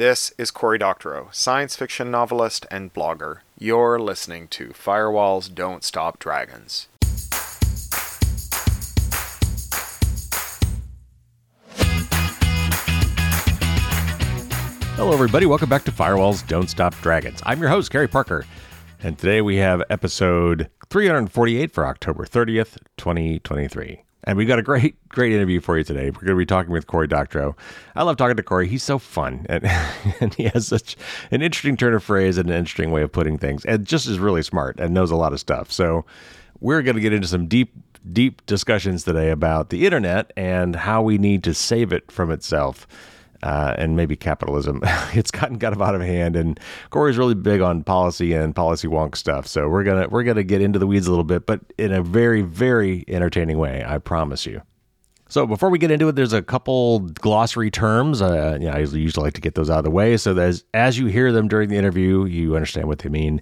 This is Cory Doctorow, science fiction novelist and blogger. You're listening to Firewalls Don't Stop Dragons. Hello, everybody. Welcome back to Firewalls Don't Stop Dragons. I'm your host, Gary Parker, and today we have episode 348 for October 30th, 2023. And we've got a great, great interview for you today. We're going to be talking with Cory Doctorow. I love talking to Cory. He's so fun, and, and he has such an interesting turn of phrase and an interesting way of putting things, and just is really smart and knows a lot of stuff. So we're going to get into some deep, deep discussions today about the internet and how we need to save it from itself uh, and maybe capitalism. it's gotten kind of out of hand, and Cory's really big on policy and policy wonk stuff. So we're gonna we're gonna get into the weeds a little bit, but in a very very entertaining way. I promise you. So before we get into it, there's a couple glossary terms. Uh, you know, I usually like to get those out of the way so that as, as you hear them during the interview, you understand what they mean.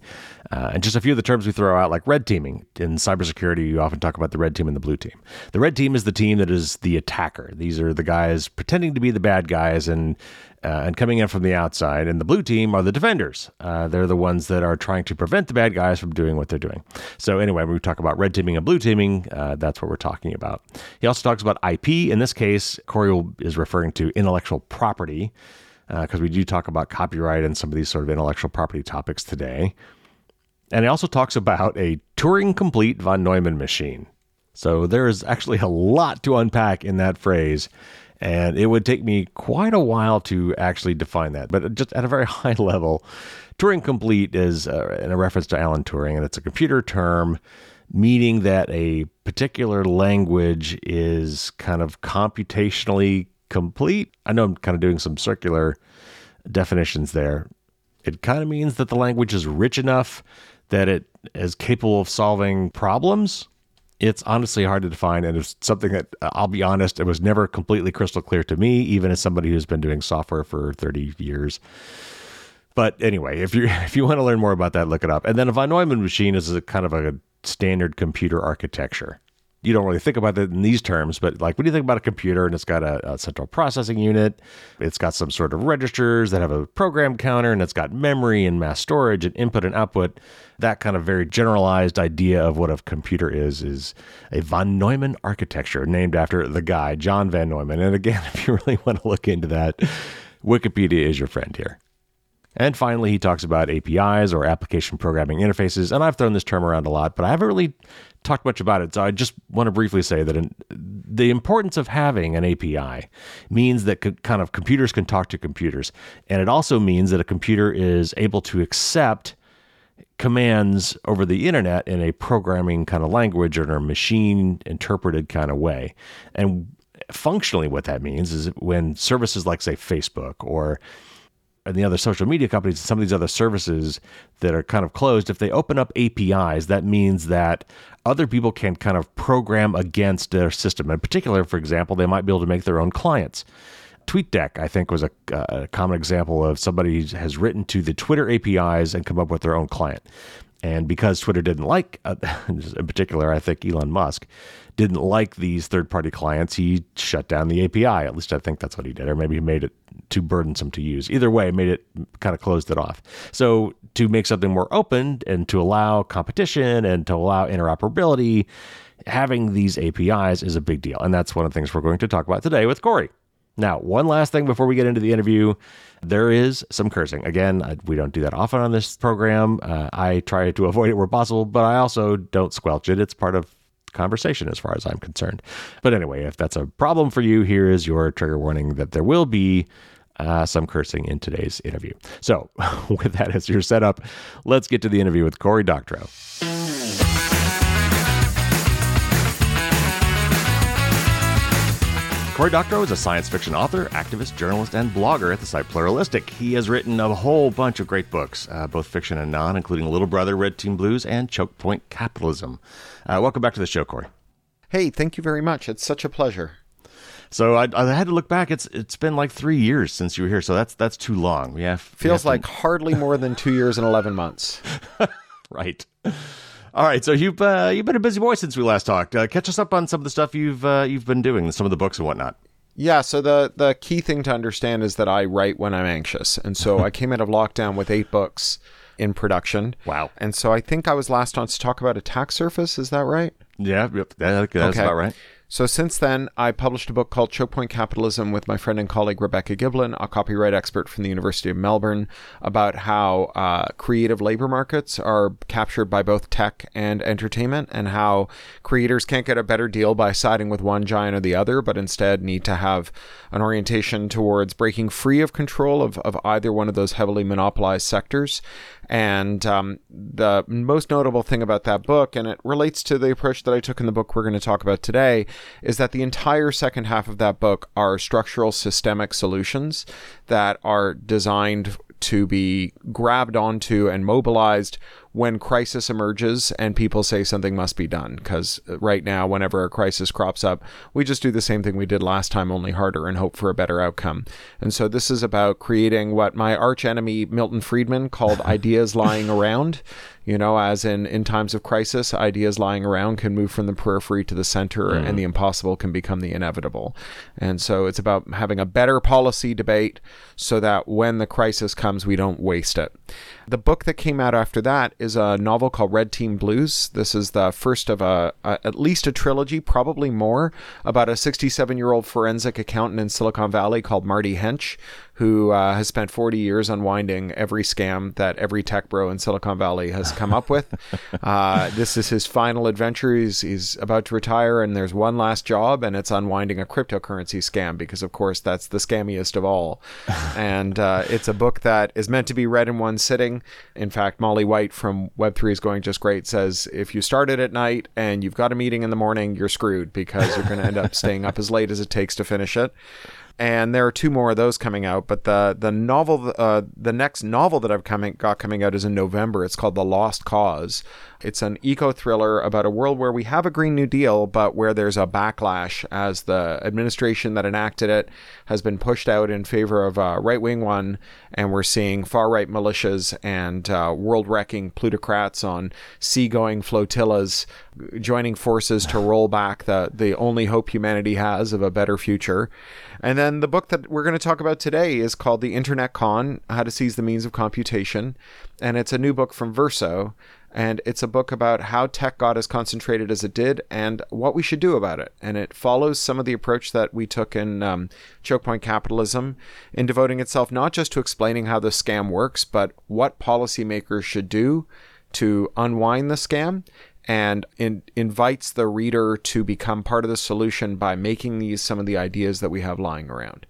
Uh, and just a few of the terms we throw out, like red teaming. In cybersecurity, you often talk about the red team and the blue team. The red team is the team that is the attacker. These are the guys pretending to be the bad guys and uh, and coming in from the outside. And the blue team are the defenders. Uh, they're the ones that are trying to prevent the bad guys from doing what they're doing. So anyway, when we talk about red teaming and blue teaming, uh, that's what we're talking about. He also talks about IP. In this case, Cory is referring to intellectual property because uh, we do talk about copyright and some of these sort of intellectual property topics today. And he also talks about a Turing complete von Neumann machine. So there is actually a lot to unpack in that phrase. And it would take me quite a while to actually define that. But just at a very high level, Turing complete is uh, in a reference to Alan Turing, and it's a computer term meaning that a particular language is kind of computationally complete. I know I'm kind of doing some circular definitions there. It kind of means that the language is rich enough that it is capable of solving problems. It's honestly hard to define, and it's something that uh, I'll be honest, it was never completely crystal clear to me, even as somebody who's been doing software for 30 years. But anyway, if you if you want to learn more about that, look it up. And then a von Neumann machine is a kind of a standard computer architecture you don't really think about it in these terms, but like when you think about a computer and it's got a, a, central processing unit, it's got some sort of registers that have a program counter, and it's got memory and mass storage and input and output. That kind of very generalized idea of what a computer is is a von Neumann architecture named after the guy John von Neumann. And again, if you really want to look into that, Wikipedia is your friend here. And finally, he talks about APIs or application programming interfaces. And I've thrown this term around a lot, but I haven't really talked much about it. So I just want to briefly say that in, the importance of having an API means that co- kind of computers can talk to computers. And it also means that a computer is able to accept commands over the internet in a programming kind of language or in a machine interpreted kind of way. And functionally, what that means is when services like, say, Facebook or and the other social media companies and some of these other services that are kind of closed, if they open up APIs, that means that other people can kind of program against their system. In particular, for example, they might be able to make their own clients. TweetDeck, I think, was a, a common example of somebody has written to the Twitter APIs and come up with their own client. And because Twitter didn't like, uh, in particular, I think Elon Musk didn't like these third party clients, he shut down the API. At least I think that's what he did. Or maybe he made it too burdensome to use. Either way, made it kind of closed it off. So to make something more open and to allow competition and to allow interoperability, having these APIs is a big deal. And that's one of the things we're going to talk about today with Cory. Now, one last thing before we get into the interview. There is some cursing. Again, we don't do that often on this program. Uh, I try to avoid it where possible, but I also don't squelch it. It's part of conversation as far as I'm concerned. But anyway, if that's a problem for you, here is your trigger warning that there will be uh, some cursing in today's interview. So, with that as your setup, let's get to the interview with Cory Doctorow. Cory Doctorow is a science fiction author, activist, journalist, and blogger at the site Pluralistic. He has written a whole bunch of great books, uh, both fiction and non, including Little Brother, Red Team Blues, and Chokepoint Capitalism. Uh, welcome back to the show, Cory. Hey, thank you very much. It's such a pleasure. So I, I, had to look back. It's it's been like three years since you were here, so that's that's too long. Yeah, feels like to... hardly more than two years and eleven months. right. All right, so you've uh, you've been a busy boy since we last talked. Uh, catch us up on some of the stuff you've uh, you've been doing, some of the books and whatnot. Yeah, so the the key thing to understand is that I write when I'm anxious. And so I came out of lockdown with 8 books in production. Wow. And so I think I was last on to talk about attack surface, is that right? Yeah, yep, that, that's Okay. about right. So since then, I published a book called Chokepoint Capitalism with my friend and colleague Rebecca Giblin, a copyright expert from the University of Melbourne, about how uh, creative labor markets are captured by both tech and entertainment, and how creators can't get a better deal by siding with one giant or the other, but instead need to have an orientation towards breaking free of control of, of either one of those heavily monopolized sectors. And um, the most notable thing about that book, and it relates to the approach that I took in the book we're going to talk about today, is that the entire second half of that book are structural systemic solutions that are designed to be grabbed onto and mobilized when crisis emerges and people say something must be done. Because uh, right now, whenever a crisis crops up, we just do the same thing we did last time, only harder, and hope for a better outcome. And so this is about creating what my arch enemy Milton Friedman called ideas lying around. You know, as in in times of crisis, ideas lying around can move from the periphery to the center, mm-hmm. and the impossible can become the inevitable. And so it's about having a better policy debate so that when the crisis comes, we don't waste it. The book that came out after that is a novel called Red Team Blues. This is the first of a, a at least a trilogy, probably more, about a 67 year old forensic accountant in Silicon Valley called Marty Hench, who uh, has spent 40 years unwinding every scam that every tech bro in Silicon Valley has come up with. Uh, this is his final adventure. He's, he's about to retire, and there's one last job, and it's unwinding a cryptocurrency scam because, of course, that's the scammiest of all. and uh, it's a book that is meant to be read in one sitting. In fact, Molly White from Web3 is going just great says if you start it at night and you've got a meeting in the morning, you're screwed because you're going to end up staying up as late as it takes to finish it and there are two more of those coming out. But the the novel, uh, the next novel that I've coming got coming out is in November. It's called The Lost Cause. It's an eco thriller about a world where we have a Green New Deal, but where there's a backlash as the administration that enacted it has been pushed out in favor of a right wing one, and we're seeing far right militias and uh, world wrecking plutocrats on seagoing flotillas joining forces to roll back the the only hope humanity has of a better future. And then the book that we're going to talk about today is called The Internet Con How to Seize the Means of Computation. And it's a new book from Verso. And it's a book about how tech got as concentrated as it did and what we should do about it. And it follows some of the approach that we took in um, Chokepoint Capitalism in devoting itself not just to explaining how the scam works, but what policymakers should do to unwind the scam and in, invites the reader to become part of the solution by making these some of the ideas that we have lying around.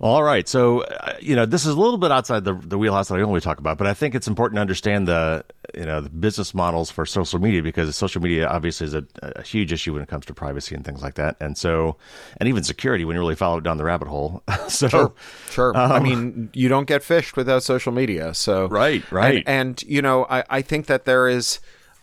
All right. So, uh, you know, this is a little bit outside the, the wheelhouse that I normally talk about, but I think it's important to understand the, you know, the business models for social media because social media obviously is a, a huge issue when it comes to privacy and things like that. And so, and even security when you really follow it down the rabbit hole. so, Sure, sure. I mean, you don't get phished without social media. So Right, right. And, and you know, I, I think that there is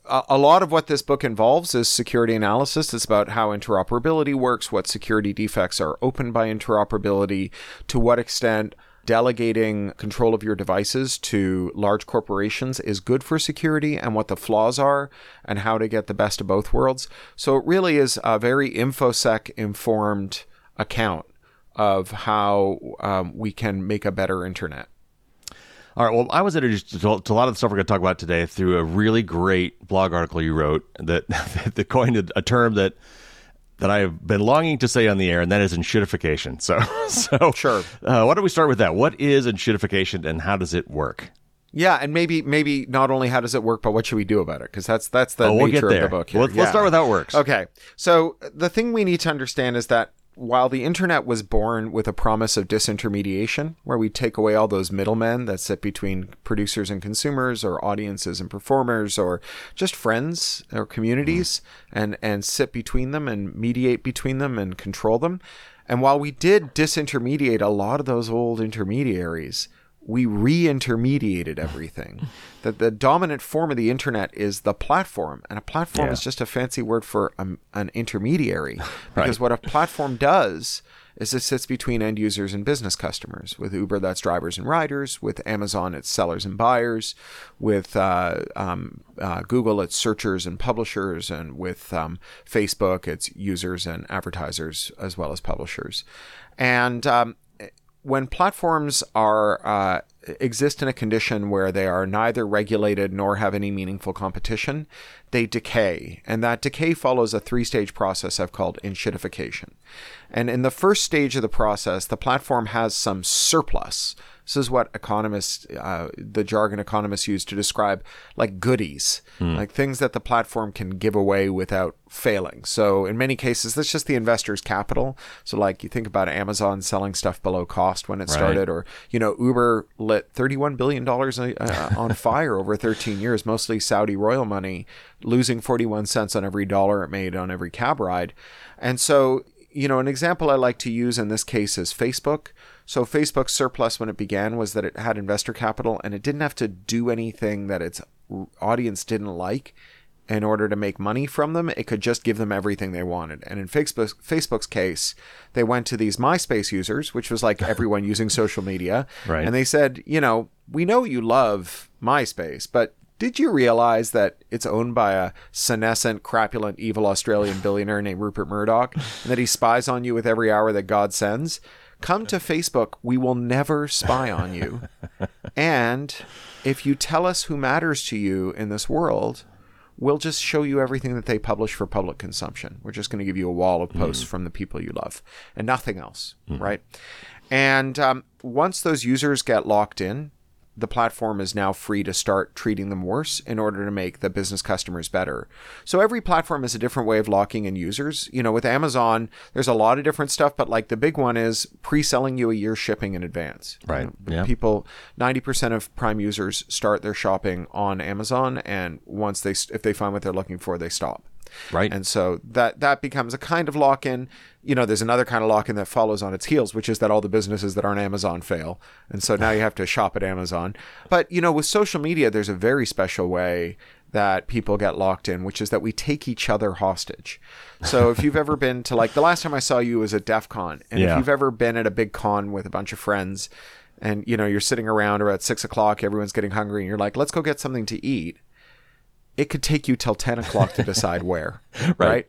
a, lot of what this book involves is security analysis. It's about how interoperability works, what security defects are opened by interoperability, to what extent delegating control of your devices to large corporations is good for security and what the flaws are and how to get the best of both worlds. So it really is a very infosec informed account of how um, we can make a better internet. All right. Well, I was introduced to, to a lot of the stuff we're going to talk about today through a really great blog article you wrote that that coined a, term that that I've been longing to say on the air, and that is enshittification. So, so Sure. Uh, why don't we start with that? What is enshittification, and how does it work? Yeah, and maybe maybe not only how does it work, but what should we do about it? Because that's that's the Oh, we'll nature of the book. Here. Let's, let's Yeah. start with how it works. Okay. So the thing we need to understand is that while the internet was born with a promise of disintermediation, where we take away all those middlemen that sit between producers and consumers, or audiences and performers, or just friends or communities, mm. and and sit between them and mediate between them and control them. And while we did disintermediate a lot of those old intermediaries, we re-intermediated everything. that the dominant form of the internet is the platform, and a platform Yeah. is just a fancy word for um, an intermediary. Right. Because what a platform does is it sits between end users and business customers. With Uber, that's drivers and riders. With Amazon, it's sellers and buyers. With uh, um, uh, Google, it's searchers and publishers. And with um, Facebook, it's users and advertisers as well as publishers. And um, when platforms are uh, exist in a condition where they are neither regulated nor have any meaningful competition, they decay, and that decay follows a three-stage process I've called enshittification. And in the first stage of the process, the platform has some surplus. This is what economists, uh, the jargon economists use to describe like goodies, like things that the platform can give away without failing. So in many cases, that's just the investor's capital. So like you think about Amazon selling stuff below cost when it Right. started, or you know Uber lit 31 billion dollars uh, on fire over 13 years, mostly Saudi royal money, losing 41 cents on every dollar it made on every cab ride. And so you know, an example I like to use in this case is Facebook. So Facebook's surplus when it began was that it had investor capital and it didn't have to do anything that its audience didn't like in order to make money from them. It could just give them everything they wanted. And in Facebook's, Facebook's case, they went to these MySpace users, which was like everyone using social media, Right. and they said, you know, we know you love MySpace, but did you realize that it's owned by a senescent, crapulent, evil Australian billionaire named Rupert Murdoch, and that he spies on you with every hour that God sends? Come to Facebook. We will never spy on you. And if you tell us who matters to you in this world, we'll just show you everything that they publish for public consumption. We're just going to give you a wall of posts from the people you love and nothing else, right? And um, once those users get locked in, the platform is now free to start treating them worse in order to make the business customers better. So every platform is a different way of locking in users. You know, with Amazon, there's a lot of different stuff, but like the big one is pre-selling you a year shipping in advance. Right. You know, Yeah. People, 90% of Prime users start their shopping on Amazon, and once they, if they find what they're looking for, they stop. Right. And so that that becomes a kind of lock in. You know, there's another kind of lock in that follows on its heels, which is that all the businesses that aren't Amazon fail. And so now you have to shop at Amazon. But, you know, with social media, there's a very special way that people get locked in, which is that we take each other hostage. So if you've ever been to like the last time I saw you was at DEF CON, and Yeah. if you've ever been at a big con with a bunch of friends and you know you're sitting around or at six o'clock, everyone's getting hungry, and you're like, let's go get something to eat it could take you till 10 o'clock to decide where right.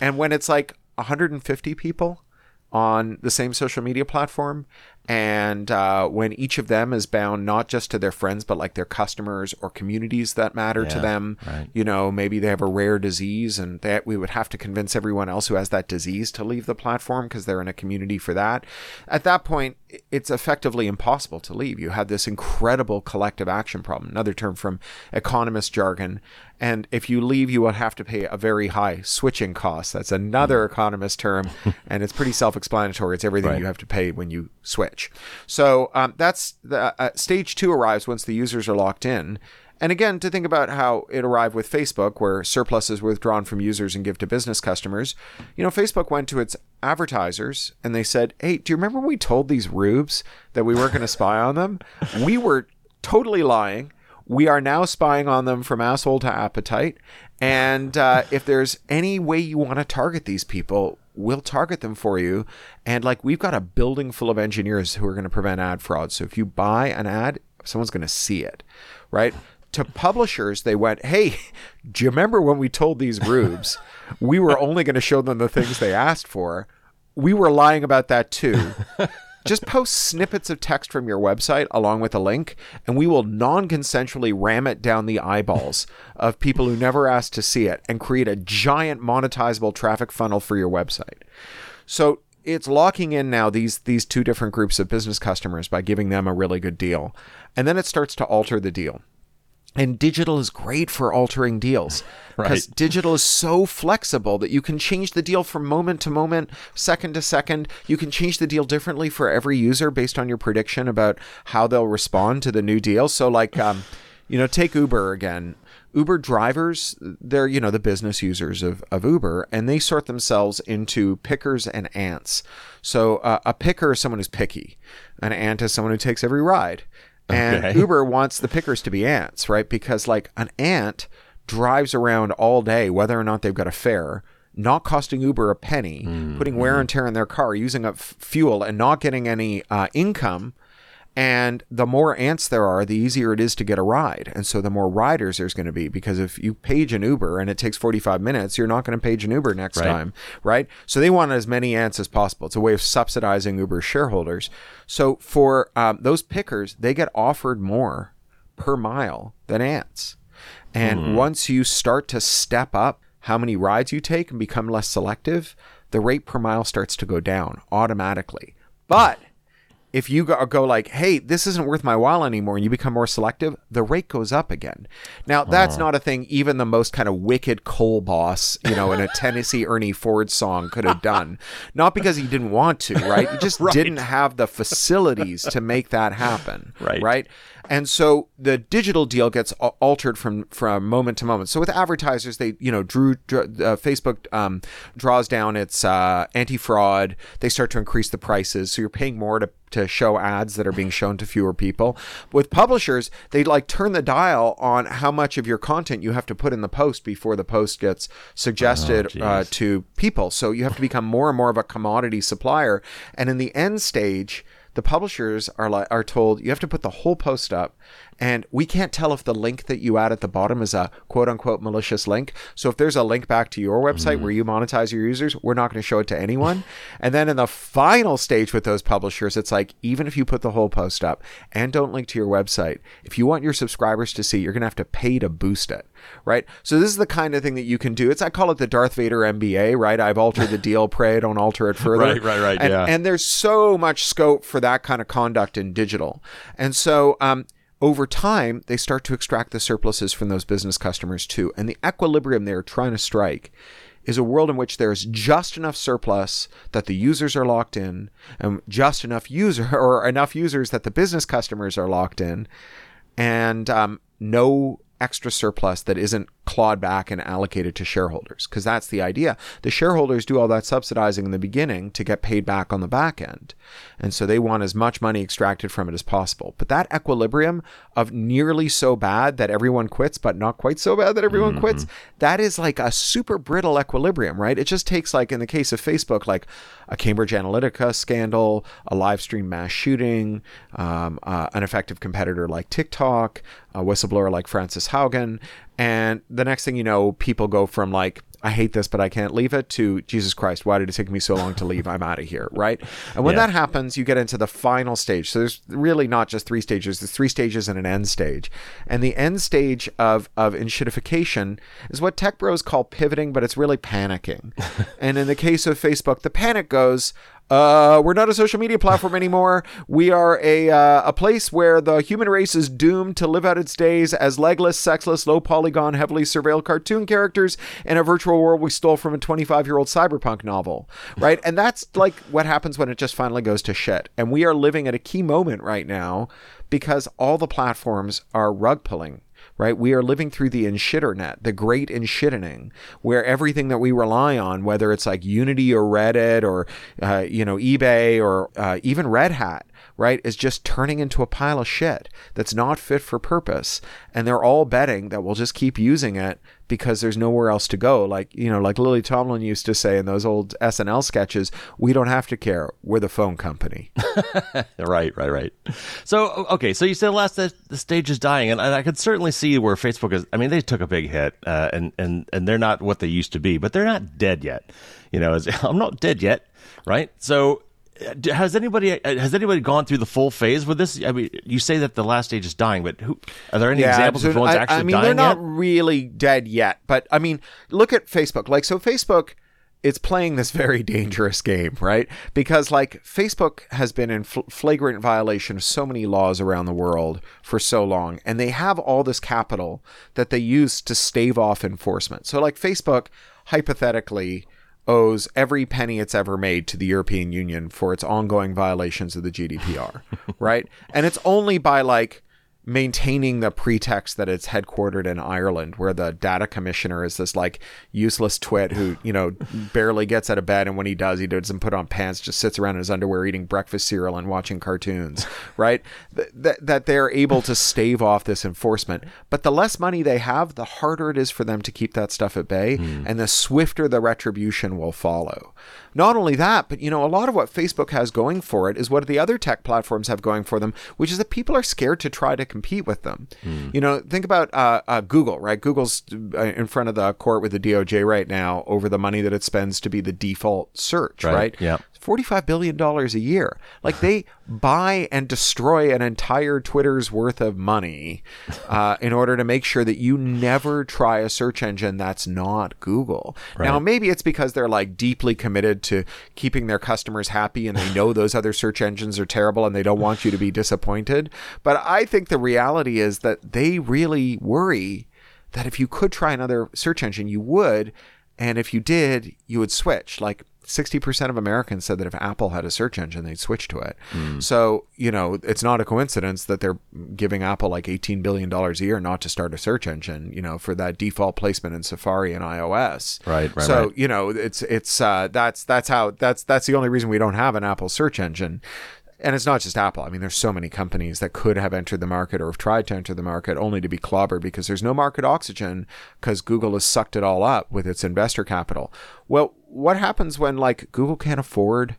and when it's like 150 people on the same social media platform and uh, when each of them is bound not just to their friends but like their customers or communities that matter to them right. you know maybe they have a rare disease and that we would have to convince everyone else who has that disease to leave the platform because they're in a community for that at that point it's effectively impossible to leave you have this incredible collective action problem another term from economist jargon and if you leave you will have to pay a very high switching cost that's another economist term and it's pretty self-explanatory it's everything Right. you have to pay when you switch so um, that's the uh, stage two arrives once the users are locked in and again, to think about how it arrived with Facebook, where surplus is withdrawn from users and give to business customers, you know, Facebook went to its advertisers and they said, Hey, do you remember when we told these rubes that we weren't going to spy on them? We were totally lying. We are now spying on them from asshole to appetite. And uh, if there's any way you want to target these people, we'll target them for you. And like, we've got a building full of engineers who are going to prevent ad fraud. So if you buy an ad, someone's going to see it, right? To publishers, they went, Hey, do you remember when we told these rubes we were only going to show them the things they asked for? We were lying about that too. Just post snippets of text from your website along with a link, and we will non consensually ram it down the eyeballs of people who never asked to see it and create a giant monetizable traffic funnel for your website. So it's locking in now these these two different groups of business customers by giving them a really good deal. And then it starts to alter the deal. And digital is great for altering deals because Right. digital is so flexible that you can change the deal from moment to moment, second to second. You can change the deal differently for every user based on your prediction about how they'll respond to the new deal. So, like, um, you know, take Uber again. Uber drivers, they're, you know, the business users of, of Uber, and they sort themselves into pickers and ants. So, uh, a picker is someone who's picky, an ant is someone who takes every ride. And Okay. Uber wants the pickers to be ants, right? Because like an ant drives around all day, whether or not they've got a fare, not costing Uber a penny, putting wear and tear in their car, using up f- fuel, and not getting any uh, income. And the more ants there are, the easier it is to get a ride. And so the more riders there's going to be because if you page an Uber and it takes 45 minutes, you're not going to page an Uber next Right. time, right? So they want as many ants as possible. It's a way of subsidizing Uber shareholders. So for um, those pickers, they get offered more per mile than ants. And once you start to step up how many rides you take and become less selective, the rate per mile starts to go down automatically. But if you go, go like, hey, this isn't worth my while anymore, and you become more selective, the rate goes up again. Now, that's oh. not a thing even the most kind of wicked coal boss, you know, in a Tennessee Ernie Ford song could have done. Not because he didn't want to, right? He just didn't have the facilities to make that happen, Right. Right. And so the digital deal gets altered from from moment to moment. So with advertisers, they you know drew, drew uh, Facebook um, draws down its uh, anti fraud. They start to increase the prices, so you're paying more to to show ads that are being shown to fewer people. With publishers, they like turn the dial on how much of your content you have to put in the post before the post gets suggested Oh, uh, to people. So you have to become more and more of a commodity supplier. And in the end stage, the publishers are like are told you have to put the whole post up and we can't tell if the link that you add at the bottom is a quote unquote malicious link. So if there's a link back to your website where you monetize your users we're not going to show it to anyone. And then in the final stage with those publishers it's like even if you put the whole post up and don't link to your website if you want your subscribers to see you're going to have to pay to boost it right? So this is the kind of thing that you can do. It's i call it the darth vader mba right? I've altered the deal pray don't alter it further. Right, right, right, And- yeah. and there's so much scope for that kind of conduct in digital. And so um, over time, they start to extract the surpluses from those business customers too. And the equilibrium they're trying to strike is a world in which there's just enough surplus that the users are locked in, and just enough user or enough users that the business customers are locked in, and um, no extra surplus that isn't clawed back and allocated to shareholders because that's the idea. The shareholders do all that subsidizing in the beginning to get paid back on the back end. And so they want as much money extracted from it as possible. But that equilibrium of nearly so bad that everyone quits but not quite so bad that everyone quits that is like a super brittle equilibrium right? It just takes like in the case of facebook like a cambridge analytica scandal a live stream mass shooting um, uh, an effective competitor like tiktok a whistleblower like frances haugen and the next thing you know people go from like I hate this, but I can't leave it to Jesus Christ. Why did it take me so long to leave? I'm out of here. Right. And when Yeah. that happens, you get into the final stage. So there's really not just three stages. There's three stages and an end stage. And the end stage of, of enshittification is what tech bros call pivoting, but it's really panicking. and in the case of Facebook, the panic goes, uh, we're not a social media platform anymore. We are a uh, a place where the human race is doomed to live out its days as legless, sexless, low polygon, heavily surveilled cartoon characters in a virtual world we stole from a 25 year old cyberpunk novel, right? and that's like what happens when it just finally goes to shit. And we are living at a key moment right now because all the platforms are rug pulling right? We are living through the inshitternet, the great inshittening, where everything that we rely on, whether it's like Unity or Reddit or, uh, you know, eBay or uh, even Red Hat, right, is just turning into a pile of shit that's not fit for purpose. And they're all betting that we'll just keep using it because there's nowhere else to go. Like, you know, like Lily Tomlin used to say in those old SNL sketches, we don't have to care. We're the phone company. Right, right, right. So, okay, so you said last that the stage is dying, and, I could certainly see where Facebook is. I mean, they took a big hit, uh, and and and they're not what they used to be, but they're not dead yet. You know, I'm not dead yet, right? So, has anybody uh, has anybody gone through the full phase with this? I mean, you say that the last stage is dying, but who are there any examples of so ones I, actually I mean, dying they're not yet? really dead yet, but I mean, look at Facebook. Like, so Facebook, it's playing this very dangerous game, right? Because like Facebook has been in fl- flagrant violation of so many laws around the world for so long, and they have all this capital that they use to stave off enforcement. So, like, Facebook hypothetically owes every penny it's ever made to the European Union for its ongoing violations of the GDPR, right? And it's only by like maintaining the pretext that it's headquartered in Ireland, where the data commissioner is this like useless twit who, you know, barely gets out of bed. And when he does, he doesn't put on pants, just sits around in his underwear eating breakfast cereal and watching cartoons, right? that, that they're able to stave off this enforcement. But the less money they have, the harder it is for them to keep that stuff at bay. Mm. And the swifter the retribution will follow. Not only that, but you know, a lot of what Facebook has going for it is what the other tech platforms have going for them, which is that people are scared to try to compete with them. Mm. You know, think about uh, uh, Google, right? Google's uh, in front of the court with the DOJ right now over the money that it spends to be the default search, right? right? Yeah. $45 billion a year. Like they buy and destroy an entire Twitter's worth of money uh, in order to make sure that you never try a search engine that's not Google. Right. Now, maybe it's because they're like deeply committed to keeping their customers happy and they know those other search engines are terrible and they don't want you to be disappointed. But I think the reality is that they really worry that if you could try another search engine, you would. And if you did, you would switch. Like 60% of Americans said that if Apple had a search engine, they'd switch to it. Mm. So, you know, it's not a coincidence that they're giving Apple like $18 billion a year not to start a search engine, you know, for that default placement in Safari and iOS. Right, right. So, right. you know, it's, it's, uh, that's, that's how, that's, that's the only reason we don't have an Apple search engine and it's not just Apple. I mean, there's so many companies that could have entered the market or have tried to enter the market only to be clobbered because there's no market oxygen because Google has sucked it all up with its investor capital. Well, what happens when like Google can't afford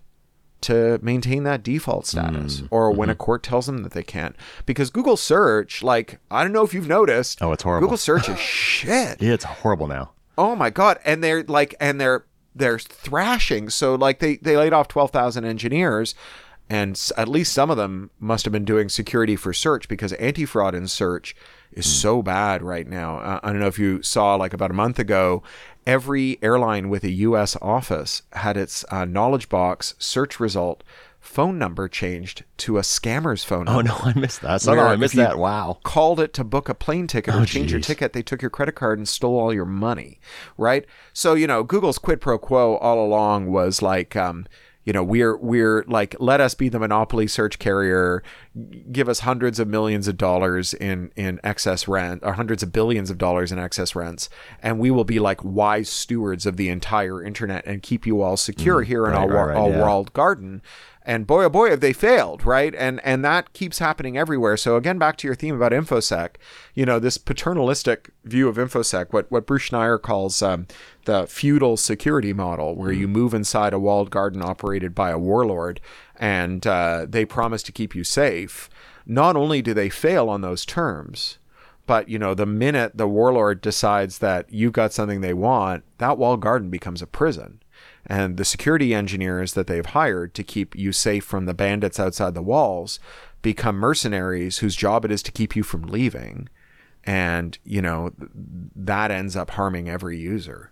to maintain that default status mm, or when mm-hmm. a court tells them that they can't? Because google search like i don't know if you've noticed oh it's horrible. Google search is shit. Yeah it's horrible now. Oh my god. And they're like and they're they're thrashing. So like they they laid off 12,000 engineers and at least some of them must have been doing security for search because anti-fraud in search is mm. so bad right now. Uh, I don't know if you saw like about a month ago, every airline with a U.S. office had its uh, knowledge box search result phone number changed to a scammer's phone number. Oh no, I missed that. So I missed that. Wow. Called it to book a plane ticket or oh, change geez. your ticket. They took your credit card and stole all your money. Right. So you know, Google's quid pro quo all along was like. Um, you know we're we're like let us be the monopoly search carrier give us hundreds of millions of dollars in in excess rent or hundreds of billions of dollars in excess rents and we will be like wise stewards of the entire internet and keep you all secure mm, here in right, our, right, our yeah. walled garden and boy oh boy have they failed right? And and that keeps happening everywhere. So again back to your theme about infosec you know this paternalistic view of infosec what what bruce schneier calls um, the feudal security model where you mm. move inside a walled garden operated by a warlord and uh, they promise to keep you safe. Not only do they fail on those terms but you know the minute the warlord decides that you've got something they want that walled garden becomes a prison and the security engineers that they've hired to keep you safe from the bandits outside the walls become mercenaries whose job it is to keep you from leaving. And, you know, that ends up harming every user.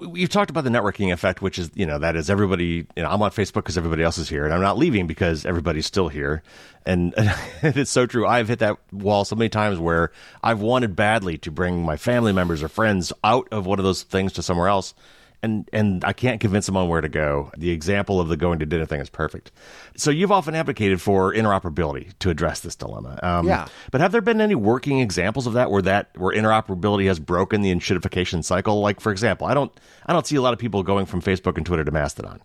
You've talked about the networking effect, which is, you know, that is everybody, you know, I'm on Facebook because everybody else is here and I'm not leaving because everybody's still here. And, and it's so true. I've hit that wall so many times where I've wanted badly to bring my family members or friends out of one of those things to somewhere else and and I can't convince them on where to go. The example of the going to dinner thing is perfect. So you've often advocated for interoperability to address this dilemma. Um, yeah. But have there been any working examples of that where that where interoperability has broken the enshittification cycle? Like for example, I don't I don't see a lot of people going from Facebook and Twitter to Mastodon.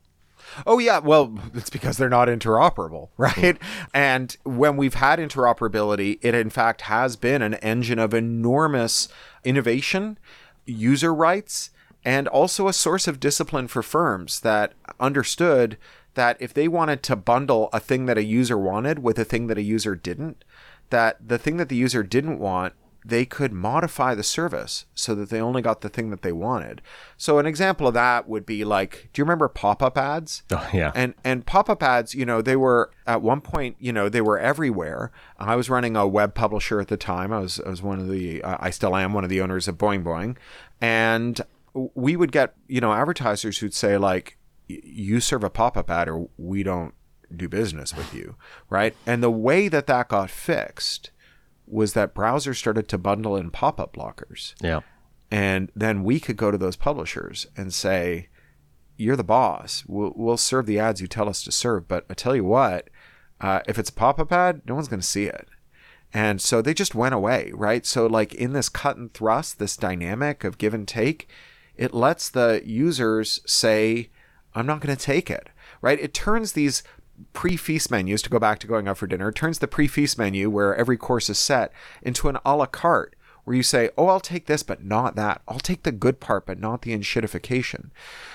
Oh yeah, well, it's because they're not interoperable, right? Mm. And when we've had interoperability, it in fact has been an engine of enormous innovation, user rights, and also a source of discipline for firms that understood that if they wanted to bundle a thing that a user wanted with a thing that a user didn't, that the thing that the user didn't want, they could modify the service so that they only got the thing that they wanted. So an example of that would be like, do you remember pop-up ads? Oh, yeah. And and pop-up ads, you know, they were at one point, you know, they were everywhere. I was running a web publisher at the time. I was I was one of the uh, I still am one of the owners of Boing Boing, and we would get you know advertisers who'd say like you serve a pop-up ad or we don't do business with you right? And the way that that got fixed was that browsers started to bundle in pop-up blockers. Yeah. And then we could go to those publishers and say you're the boss. We'll, we'll serve the ads you tell us to serve but i tell you what uh, if it's a pop-up ad no one's going to see it. And so they just went away, right? So, like in this cut and thrust, this dynamic of give and take, it lets the users say, I'm not going to take it, right? It turns these prix fixe menus to go back to going out for dinner turns the prix fixe menu where every course is set into an a la carte where you say oh i'll take this but not that. I'll take the good part but not the enshittification.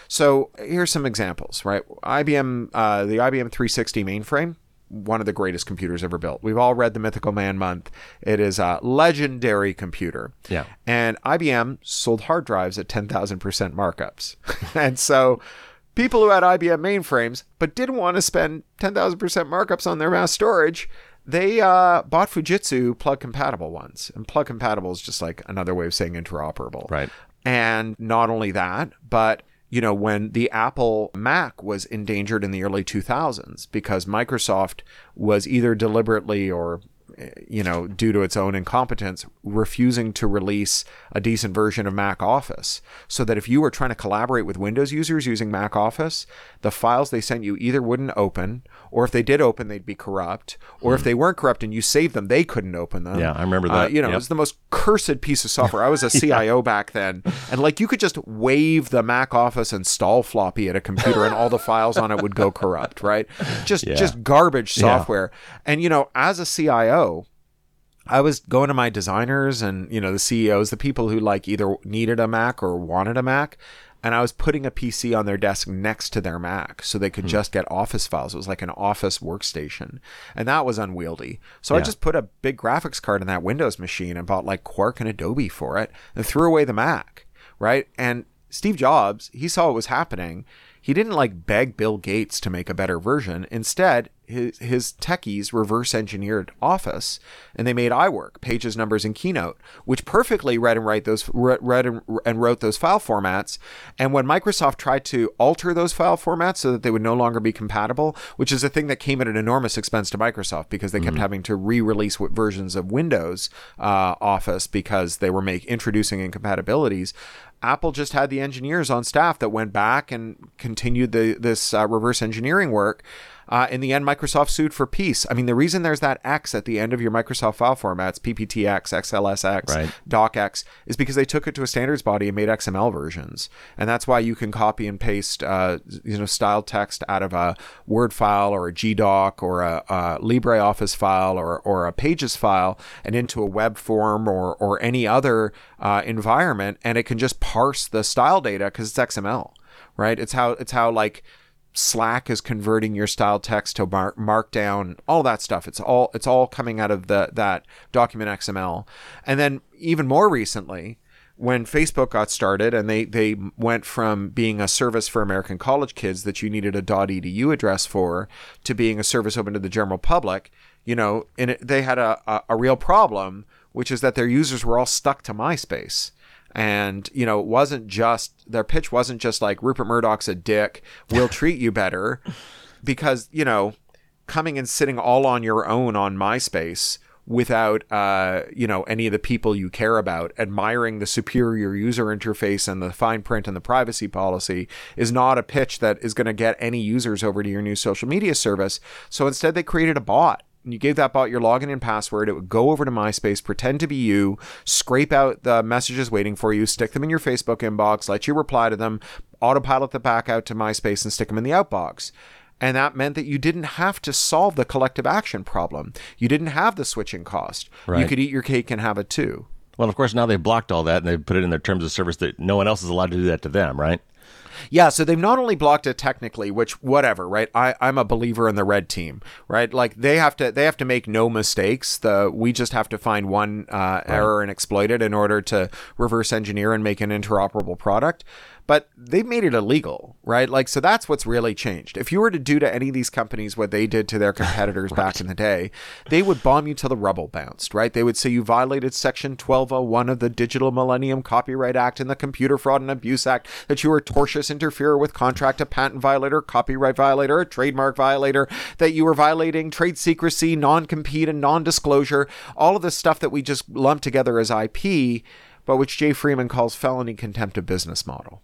So here's some examples right? Ibm uh, the ibm 360 mainframe one of the greatest computers ever built. We've all read the Mythical Man Month. It is a legendary computer. Yeah. And IBM sold hard drives at 10,000% markups. and so people who had IBM mainframes but didn't want to spend 10,000% markups on their mass storage, they uh, bought Fujitsu plug compatible ones. And plug compatible is just like another way of saying interoperable. Right. And not only that, but you know, when the Apple Mac was endangered in the early 2000s because Microsoft was either deliberately or eh, you know, due to its own incompetence, refusing to release a decent version of Mac Office. So that if you were trying to collaborate with Windows users using Mac Office, the files they sent you either wouldn't open, or if they did open, they'd be corrupt, or if they weren't corrupt and you saved them, they couldn't open them. Yeah, I remember Uh, that. you know, Yep. it was the most cursed piece of software. I was a CIO back then, and like you could just wave the Mac Office install floppy at a computer, and all the files on it would go corrupt. Right? Just Yeah. just garbage Yeah. software. And you know, as a CIO, I was going to my designers and you know the CEOs, the people who like either needed a Mac or wanted a Mac, and I was putting a PC on their desk next to their Mac so they could hmm. just get Office files. It was like an Office workstation, and that was unwieldy. So I just put a big graphics card in that Windows machine and bought like Quark and Adobe for it, and threw away the Mac. Right? And Steve Jobs, he saw what was happening. He didn't like beg Bill Gates to make a better version. Instead, his, his techies reverse engineered Office and they made iWork, Pages, Numbers, and Keynote, which perfectly read and write those read and, and wrote those file formats. And when Microsoft tried to alter those file formats so that they would no longer be compatible, which is a thing that came at an enormous expense to Microsoft because they kept having to re-release versions of Windows uh, Office because they were make introducing incompatibilities. Apple just had the engineers on staff that went back and continued the this uh, reverse engineering work. Uh, in the end, Microsoft sued for peace. I mean, the reason there's that X at the end of your Microsoft file formats, PPTX, XLSX, Right. DocX, is because they took it to a standards body and made XML versions, and that's why you can copy and paste, uh, you know, style text out of a Word file or a GDoc or a, a LibreOffice file or or a Pages file and into a web form or or any other uh, environment, and it can just parse the style data because it's XML, right? It's how it's how like Slack is converting your style text to mar- markdown, all that stuff. It's all it's all coming out of the that document XML. And then even more recently, when Facebook got started and they they went from being a service for American college kids that you needed a .edu address for to being a service open to the general public, you know, and it, they had a, a, a real problem, which is that their users were all stuck to MySpace and you know it wasn't just their pitch wasn't just like rupert murdoch's a dick we'll treat you better. Because you know coming and sitting all on your own on myspace without uh, you know any of the people you care about admiring the superior user interface and the fine print and the privacy policy is not a pitch that is going to get any users over to your new social media service. So instead they created a bot you gave that bot your login and password, it would go over to MySpace, pretend to be you, scrape out the messages waiting for you, stick them in your Facebook inbox, let you reply to them, autopilot the back out to MySpace, and stick them in the outbox. And that meant that you didn't have to solve the collective action problem. You didn't have the switching cost. You could eat your cake and have it too. Well, of course, now they've blocked all that and they've put it in their terms of service that no one else is allowed to do that to them, right? Yeah, so they've not only blocked it technically, which whatever, right? I, I'm a believer in the red team, right? Like they have to they have to make no mistakes. The we just have to find one uh, error and exploit it in order to reverse engineer and make an interoperable product. But they've made it illegal, right? Like so that's what's really changed. If you were to do to any of these companies what they did to their competitors back in the day, they would bomb you till the rubble bounced, right? They would say you violated section 1201 of the Digital Millennium Copyright Act and the Computer Fraud and Abuse Act, that you were a tortious interferer with contract, a patent violator, copyright violator, a trademark violator, that you were violating trade secrecy, non-compete and non-disclosure, all of this stuff that we just lump together as IP, but which Jay Freeman calls felony contempt of business model.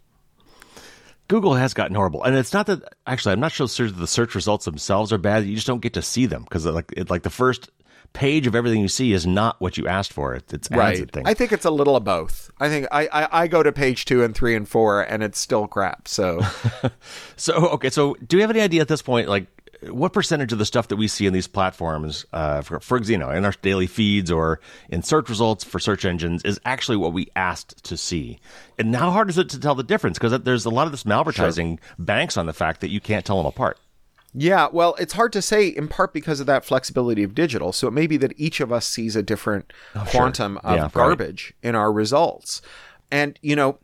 Google has gotten horrible, and it's not that. Actually, I'm not sure the search results themselves are bad. You just don't get to see them because like it, like the first page of everything you see is not what you asked for. It, it's right. I think it's a little of both. I think I, I, I go to page two and three and four, and it's still crap. So So okay, so do we have any idea at this point, like what percentage of the stuff that we see in these platforms, uh, for, for you know, in our daily feeds or in search results for search engines, is actually what we asked to see? And how hard is it to tell the difference? Because there's a lot of this malvertising banks on the fact that you can't tell them apart. Yeah, well, it's hard to say in part because of that flexibility of digital. So it may be that each of us sees a different quantum of Yeah, right. garbage in our results. And, you know,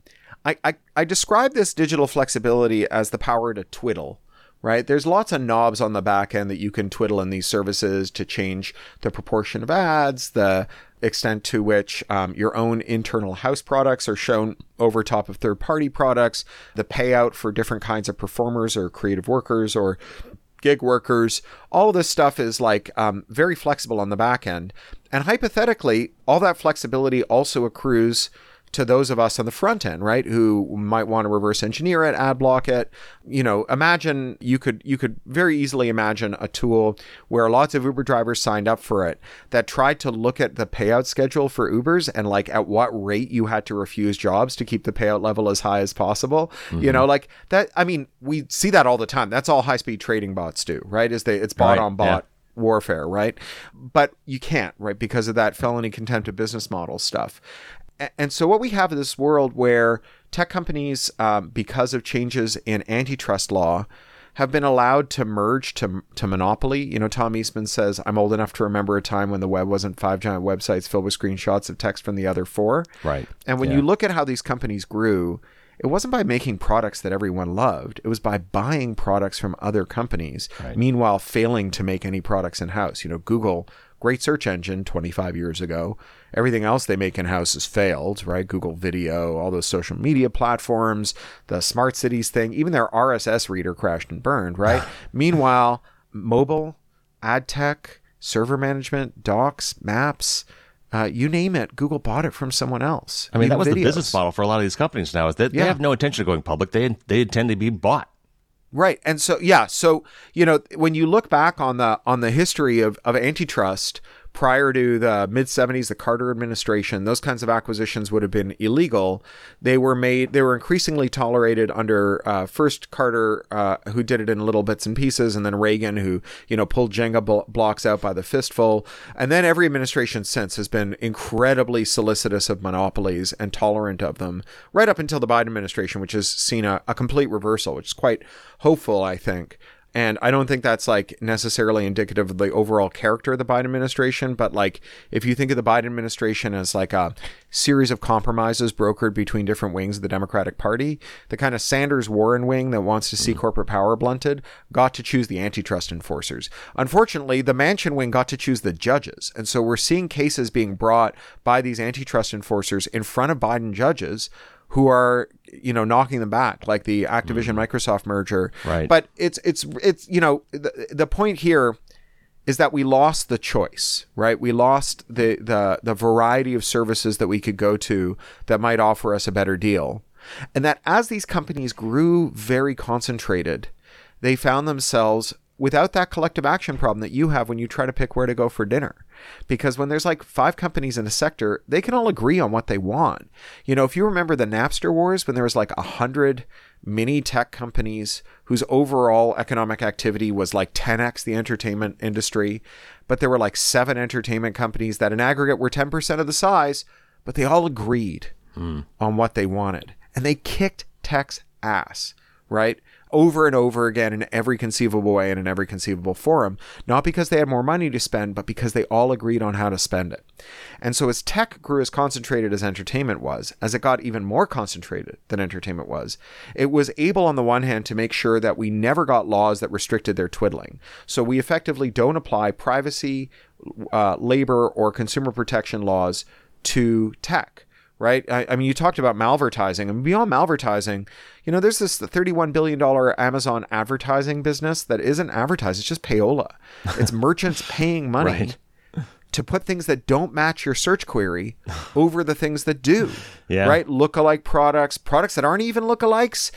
I, I, I describe this digital flexibility as the power to twiddle, right? There's lots of knobs on the back end that you can twiddle in these services to change the proportion of ads, the extent to which um, your own internal house products are shown over top of third party products, the payout for different kinds of performers or creative workers or gig workers. All of this stuff is like um, very flexible on the back end. And hypothetically, all that flexibility also accrues to those of us on the front end, right? Who might want to reverse engineer it, ad block it. You know, imagine you could you could very easily imagine a tool where lots of Uber drivers signed up for it that tried to look at the payout schedule for Ubers and like at what rate you had to refuse jobs to keep the payout level as high as possible. You mm-hmm. know, like that I mean, we see that all the time. That's all high speed trading bots do, right? Is they it's bot Right, on bot warfare, right? But you can't, right? Because of that felony contempt of business model stuff. And so what we have is this world where tech companies, um, because of changes in antitrust law, have been allowed to merge to to monopoly. You know, Tom Eastman says, "I'm old enough to remember a time when the web wasn't five giant websites filled with screenshots of text from the other four. Right. And when Yeah. you look at how these companies grew, it wasn't by making products that everyone loved. It was by buying products from other companies, meanwhile failing to make any products in house. You know, Google, great search engine 25 years ago. Everything else they make in house has failed, right? Google Video, all those social media platforms, the smart cities thing, even their RSS reader crashed and burned, right? meanwhile, mobile, ad tech, server management, docs, maps, uh, you name it, Google bought it from someone else. I mean, that was the business model for a lot of these companies now. Is that Yeah. they have no intention of going public. They they intend to be bought. Right. And so yeah, so you know, when you look back on the on the history of, of antitrust prior to the mid 70s, the Carter administration, those kinds of acquisitions would have been illegal. They were made they were increasingly tolerated under uh, first Carter uh, who did it in little bits and pieces and then Reagan who, you know, pulled Jenga blo- blocks out by the fistful. And then every administration since has been incredibly solicitous of monopolies and tolerant of them right up until the Biden administration which has seen a, a complete reversal, which is quite hopeful, I think. And I don't think that's like necessarily indicative of the overall character of the Biden administration, but like if you think of the Biden administration as like a series of compromises brokered between different wings of the Democratic Party, the kind of Sanders Warren wing that wants to see mm. corporate power blunted got to choose the antitrust enforcers. Unfortunately, the Manchin wing got to choose the judges. And so we're seeing cases being brought by these antitrust enforcers in front of Biden judges who are you know knocking them back like the Activision mm-hmm. Microsoft merger. Right. but it's it's it's you know the, the point here is that we lost the choice right? We lost the the the variety of services that we could go to that might offer us a better deal. And that as these companies grew very concentrated they found themselves without that collective action problem that you have when you try to pick where to go for dinner. Because when there's like five companies in a sector, they can all agree on what they want. You know, if you remember the Napster wars, when there was like a hundred mini tech companies whose overall economic activity was like 10x the entertainment industry, but there were like seven entertainment companies that in aggregate were 10% of the size, but they all agreed hmm. on what they wanted. And they kicked tech's ass, right? Over and over again in every conceivable way and in every conceivable forum, not because they had more money to spend, but because they all agreed on how to spend it. And so as tech grew as concentrated as entertainment was, as it got even more concentrated than entertainment was, it was able on the one hand to make sure that we never got laws that restricted their twiddling. So we effectively don't apply privacy, uh, labor, or consumer protection laws to tech right? I, I mean, you talked about malvertising, and beyond malvertising, you know, there's this $31 billion Amazon advertising business that isn't advertised, it's just payola. It's merchants paying money Right. To put things that don't match your search query over the things that do. Yeah. Right? Lookalike products, products that aren't even lookalikes,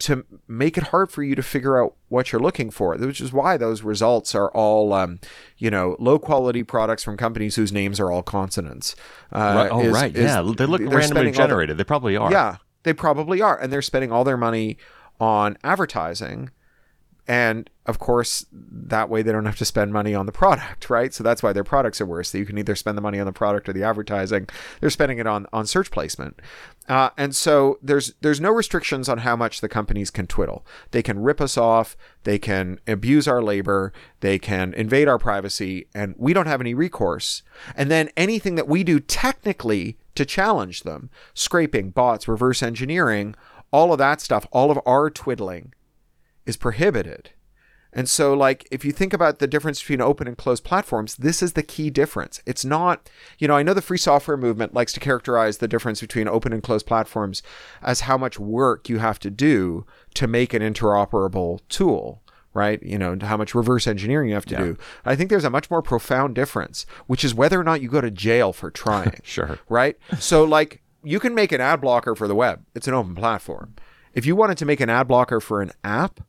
to make it hard for you to figure out what you're looking for, which is why those results are all, um, you know, low quality products from companies whose names are all consonants. Uh, Right. Oh, is- right. is- yeah. They look randomly spending all the- generated. they probably are. yeah, they probably are. And they're spending all their money on advertising. And of course, that way they don't have to spend money on the product, right? So that's why their products are worse. That you can either spend the money on the product or the advertising. They're spending it on on search placement, uh, and so there's there's no restrictions on how much the companies can twiddle. They can rip us off. They can abuse our labor. They can invade our privacy, and we don't have any recourse. And then anything that we do technically to challenge them, scraping, bots, reverse engineering, all of that stuff, all of our twiddling is prohibited. And so, like, if you think about the difference between open and closed platforms, this is the key difference. It's not, you know, I know the free software movement likes to characterize the difference between open and closed platforms as how much work you have to do to make an interoperable tool, right? You know, how much reverse engineering you have to do. I think there's a much more profound difference, which is whether or not you go to jail for trying Sure. right? So like you can make an ad blocker for the web. It's an open platform. If you wanted to make an ad blocker for an app,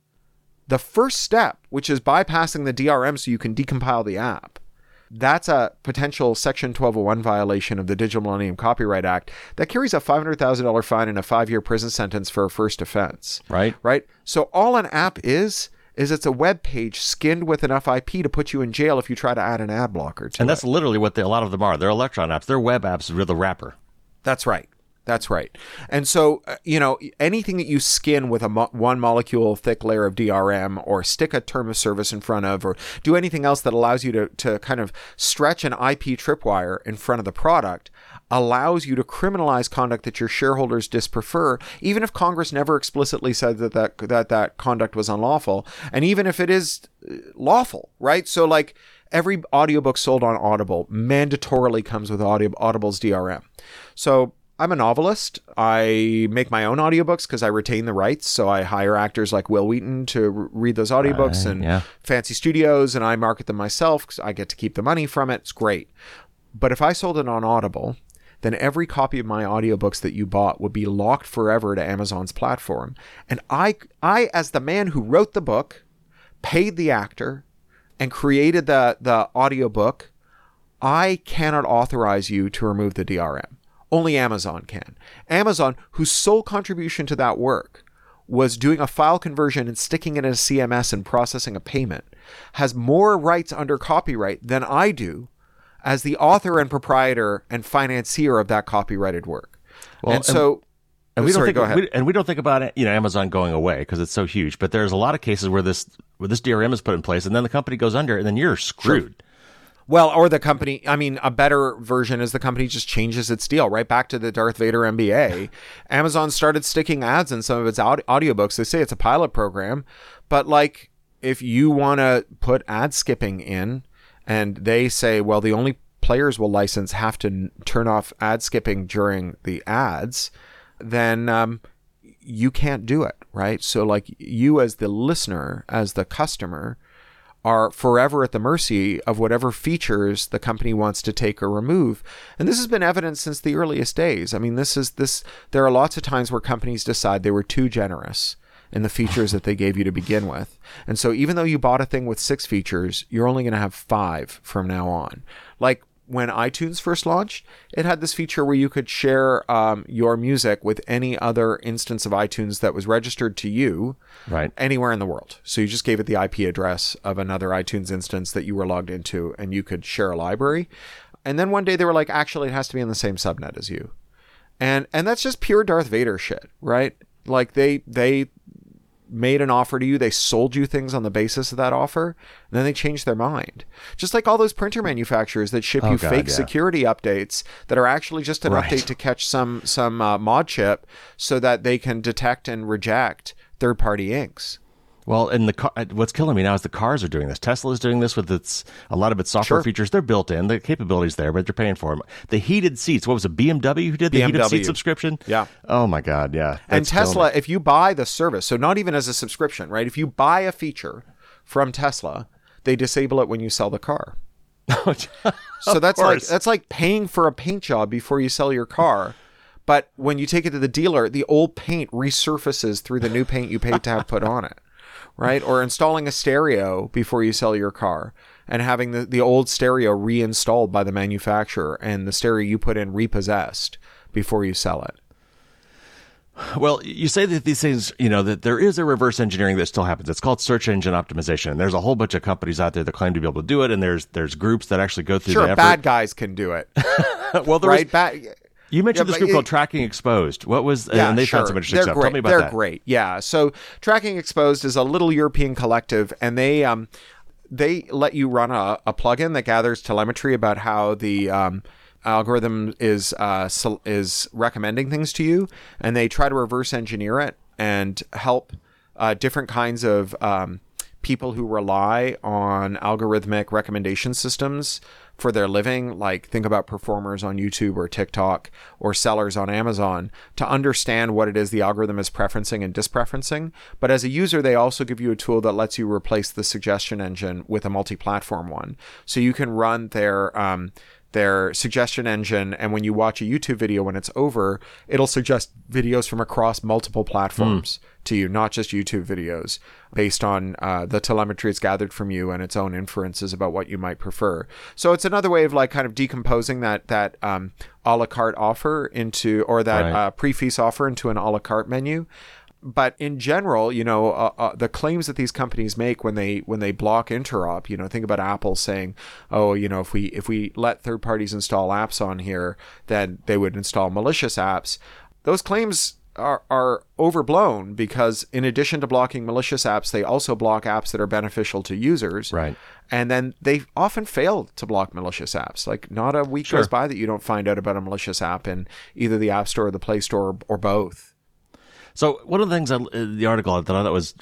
the first step, which is bypassing the DRM so you can decompile the app, that's a potential Section 1201 violation of the Digital Millennium Copyright Act that carries a $500,000 fine and a five year prison sentence for a first offense. Right. Right? So all an app is, is it's a web page skinned with enough IP to put you in jail if you try to add an ad blocker to it. And it. that's literally what they, a lot of them are. They're Electron apps. They're web apps with a wrapper. That's right. That's right. And so, uh, you know, anything that you skin with a mo- one molecule thick layer of DRM or stick a term of service in front of or do anything else that allows you to, to kind of stretch an IP tripwire in front of the product allows you to criminalize conduct that your shareholders disprefer, even if Congress never explicitly said that that, that, that conduct was unlawful. And even if it is uh, lawful, right? So, like, every audiobook sold on Audible mandatorily comes with Audible's DRM. So I'm a novelist. I make my own audiobooks because I retain the rights. So I hire actors like Wil Wheaton to r- read those audiobooks and yeah. fancy studios, and I market them myself because I get to keep the money from it. It's great. But if I sold it on Audible, then every copy of my audiobooks that you bought would be locked forever to Amazon's platform. And I I as the man who wrote the book, paid the actor, and created the the audiobook, I cannot authorize you to remove the DRM. Only Amazon can. Amazon, whose sole contribution to that work was doing a file conversion and sticking it in a CMS and processing a payment, has more rights under copyright than I do as the author and proprietor and financier of that copyrighted work. Well, and so, And we don't think go ahead. we, and we don't think about it, you know, Amazon going away because it's so huge. But there's a lot of cases where this where this DRM is put in place, and then the company goes under, and then you're screwed. Well, or the company, I mean, a better version is the company just changes its deal right back to the Darth Vader MBA. Amazon started sticking ads in some of its aud- audiobooks. They say it's a pilot program, but like if you want to put ad skipping in and they say, well, the only players will license have to n- turn off ad skipping during the ads, then um, you can't do it, right? So, like, you as the listener, as the customer, are forever at the mercy of whatever features the company wants to take or remove. And this has been evident since the earliest days. I mean, this is this there are lots of times where companies decide they were too generous in the features that they gave you to begin with. And so even though you bought a thing with 6 features, you're only going to have 5 from now on. Like when iTunes first launched, it had this feature where you could share um, your music with any other instance of iTunes that was registered to you Right. anywhere in the world. So you just gave it the IP address of another iTunes instance that you were logged into and you could share a library. And then one day they were like, actually, it has to be in the same subnet as you. And and that's just pure Darth Vader shit, right? Like they they made an offer to you, they sold you things on the basis of that offer, and then they changed their mind. Just like all those printer manufacturers that ship Oh, you God, fake yeah. security updates that are actually just an Right. update to catch some some uh, mod chip so that they can detect and reject third party inks. Well, and the car, uh, what's killing me now is the cars are doing this. Tesla is doing this with its a lot of its software Sure. features. They're built in, the capabilities there, but you're paying for them. The heated seats. What was it? BMW who did the heated seat subscription? Yeah. Oh my God. Yeah. and Tesla, if you buy the service, so not even as a subscription, right? If you buy a feature from Tesla, they disable it when you sell the car. so that's like that's like paying for a paint job before you sell your car. But when you take it to the dealer, the old paint resurfaces through the new paint you paid to have put on it. Right? Or installing a stereo before you sell your car and having the, the old stereo reinstalled by the manufacturer and the stereo you put in repossessed before you sell it. Well, you say that these things, you know, that there is a reverse engineering that still happens. It's called search engine optimization. And there's a whole bunch of companies out there that claim to be able to do it, and there's there's groups that actually go through Sure, the effort. bad guys can do it. well, there right? Bad you mentioned Yeah, this group called Tracking Exposed. What was? Yeah, and they sure. found some interesting They're stuff. Great. Tell me about They're that. great. Yeah. So Tracking Exposed is a little European collective, and they um they let you run a, a plugin that gathers telemetry about how the um algorithm is uh is recommending things to you, and they try to reverse engineer it and help uh, different kinds of um, people who rely on algorithmic recommendation systems for their living, like think about performers on YouTube or TikTok or sellers on Amazon, to understand what it is the algorithm is preferencing and dispreferencing. But as a user, they also give you a tool that lets you replace the suggestion engine with a multi platform one. So you can run their um, their suggestion engine and when you watch a YouTube video when it's over, it'll suggest videos from across multiple platforms to you, not just YouTube videos based on uh, the telemetry it's gathered from you and its own inferences about what you might prefer. So it's another way of like kind of decomposing that that um, a la carte offer into or that Right. uh, prix fixe offer into an a la carte menu but in general, you know, uh, uh, the claims that these companies make when they when they block interop, you know, think about Apple saying, "Oh, you know, if we if we let third parties install apps on here, then they would install malicious apps." Those claims are are overblown because in addition to blocking malicious apps, they also block apps that are beneficial to users. Right. And then they often fail to block malicious apps. Like not a week Sure. goes by that you don't find out about a malicious app in either the App Store or the Play Store or both. So one of the things I, the article that I thought was,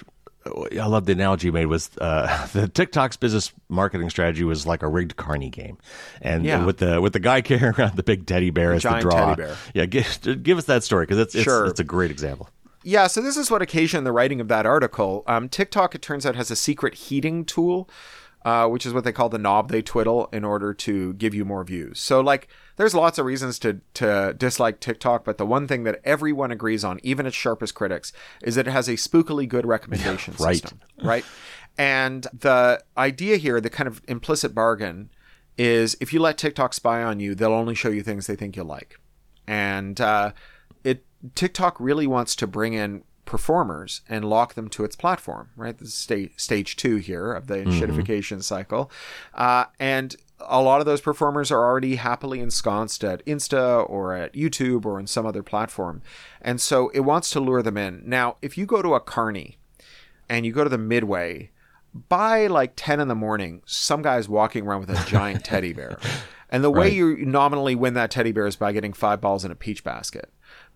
I love the analogy you made was uh, the TikTok's business marketing strategy was like a rigged carny game, and Yeah. with the with the guy carrying around the big teddy bear as the draw. teddy bear. Yeah, give, give us that story because it's, it's Sure. it's a great example. Yeah, so this is what occasioned the writing of that article. Um, TikTok, it turns out, has a secret heating tool, uh, which is what they call the knob they twiddle in order to give you more views. So, like, there's lots of reasons to to dislike TikTok, but the one thing that everyone agrees on, even its sharpest critics, is that it has a spookily good recommendation right. system. Right. And the idea here, the kind of implicit bargain, is if you let TikTok spy on you, they'll only show you things they think you'll like. And uh, it TikTok really wants to bring in performers and lock them to its platform, right? This is stage stage two here of the shitification cycle, uh, and a lot of those performers are already happily ensconced at Insta or at YouTube or in some other platform, and so it wants to lure them in. Now, if you go to a carny and you go to the midway by like 10 in the morning some guy's walking around with a giant teddy bear and the way Right. you nominally win that teddy bear is by getting five balls in a peach basket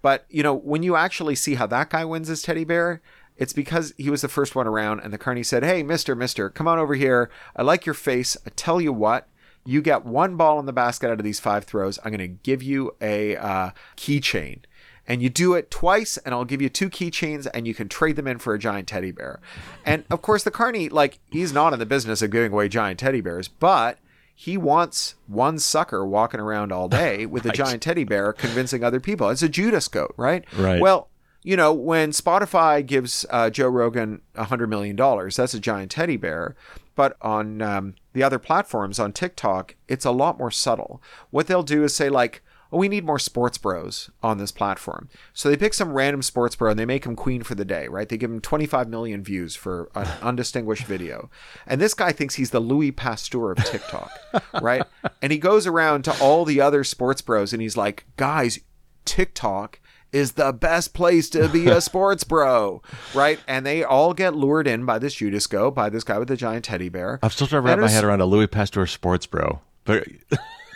but you know when you actually see how that guy wins his teddy bear it's because he was the first one around and the carney said hey mister mister come on over here. I like your face. I tell you what you get one ball in the basket out of these five throws. I'm going to give you a uh, keychain. And you do it twice and I'll give you two keychains and you can trade them in for a giant teddy bear. And of course the carney like he's not in the business of giving away giant teddy bears, but he wants one sucker walking around all day with a giant teddy bear convincing other people. It's a Judas goat, right? Right. Well, you know, when Spotify gives uh, Joe Rogan $100 million, that's a giant teddy bear. But on um, the other platforms, on TikTok, it's a lot more subtle. What they'll do is say, like, Oh, we need more sports bros on this platform. So they pick some random sports bro and they make him queen for the day, right? They give him 25 million views for an undistinguished video. And this guy thinks he's the Louis Pasteur of TikTok, right? And he goes around to all the other sports bros and he's like, guys, TikTok is the best place to be a sports bro, right? And they all get lured in by this Judas go, by this guy with the giant teddy bear. I'm still trying to wrap my head around a Louis Pasteur sports bro, but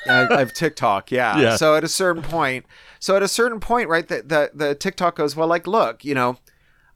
I, I have TikTok, yeah. Yeah. So at a certain point, so at a certain point, right, the, the the TikTok goes, well, like, look, you know,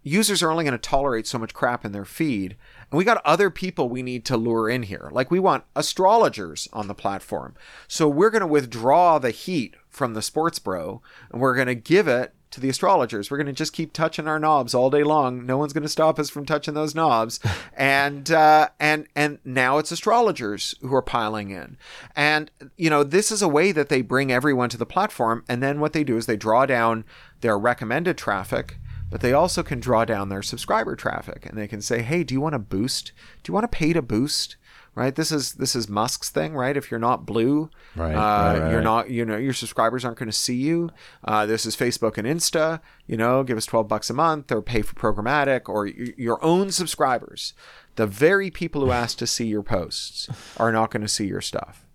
users are only going to tolerate so much crap in their feed, and we got other people we need to lure in here. Like, we want astrologers on the platform, so we're going to withdraw the heat from the sports bro, and we're going to give it to the astrologers. We're going to just keep touching our knobs all day long. No one's going to stop us from touching those knobs. and uh, and and now it's astrologers who are piling in. And you know, this is a way that they bring everyone to the platform. And then what they do is they draw down their recommended traffic but they also can draw down their subscriber traffic and they can say hey do you want to boost do you want to pay to boost right? This is this is musk's thing right? If you're not blue Right, uh, right, you're not you know your subscribers aren't going to see you. Uh, this is facebook and insta you know give us 12 bucks a month or pay for programmatic or y- your own subscribers. The very people who ask to see your posts are not going to see your stuff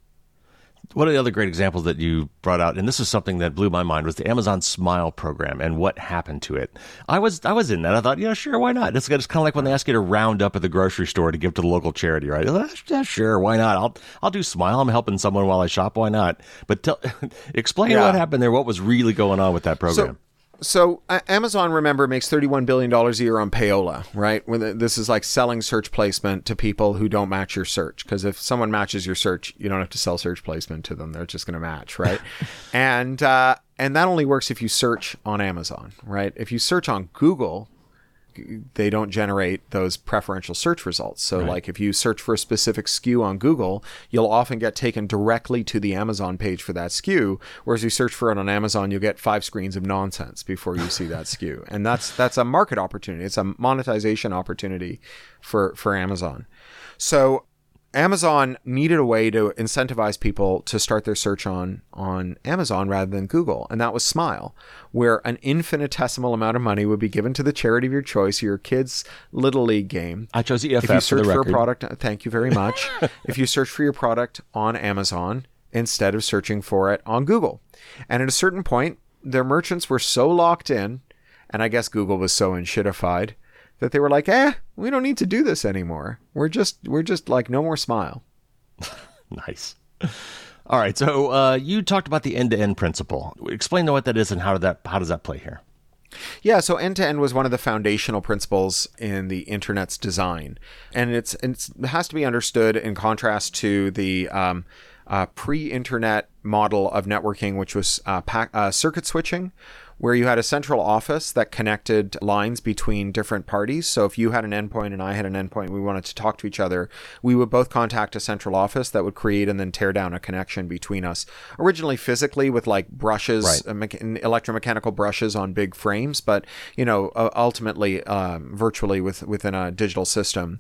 One of the other great examples that you brought out, and this is something that blew my mind, was the Amazon Smile program and what happened to it. I was I was in that. I thought, yeah, sure, why not? It's, it's kind of like when they ask you to round up at the grocery store to give to the local charity, right? "Ah, Yeah, sure, why not? I'll I'll do Smile. I'm helping someone while I shop. Why not? But tell, explain Yeah. what happened there. What was really going on with that program? So uh, Amazon, remember, makes thirty-one billion dollars a year on payola, right? When this is like selling search placement to people who don't match your search. Because if someone matches your search, you don't have to sell search placement to them; they're just going to match, right? and uh, and that only works if you search on Amazon, right? If you search on Google, they don't generate those preferential search results. So, like if you search for a specific SKU on Google, you'll often get taken directly to the Amazon page for that SKU. Whereas you search for it on Amazon, you'll get five screens of nonsense before you see that SKU, and that's that's a market opportunity. It's a monetization opportunity for for Amazon. So. Amazon needed a way to incentivize people to start their search on on Amazon rather than Google, and that was Smile, where an infinitesimal amount of money would be given to the charity of your choice, your kid's little league game. I chose EFF If you for search the for, a product, uh, thank you very much. if you search for your product on Amazon instead of searching for it on Google, and at a certain point, their merchants were so locked in, and I guess Google was so enshittified that they were like, "Eh, we don't need to do this anymore. We're just we're just like no more Smile." Nice. All right, so uh, you talked about the end-to-end principle. Explain what that is and how did that how does that play here? Yeah, so end to end was one of the foundational principles in the internet's design, and it's, it's it has to be understood in contrast to the um, uh, pre-internet model of networking, which was uh, pack, uh, circuit switching, where you had a central office that connected lines between different parties. So if you had an endpoint and I had an endpoint, we wanted to talk to each other, we would both contact a central office that would create and then tear down a connection between us. Originally physically with like brushes, Right. uh, mecha- electromechanical brushes on big frames, but you know, ultimately um, virtually with within a digital system,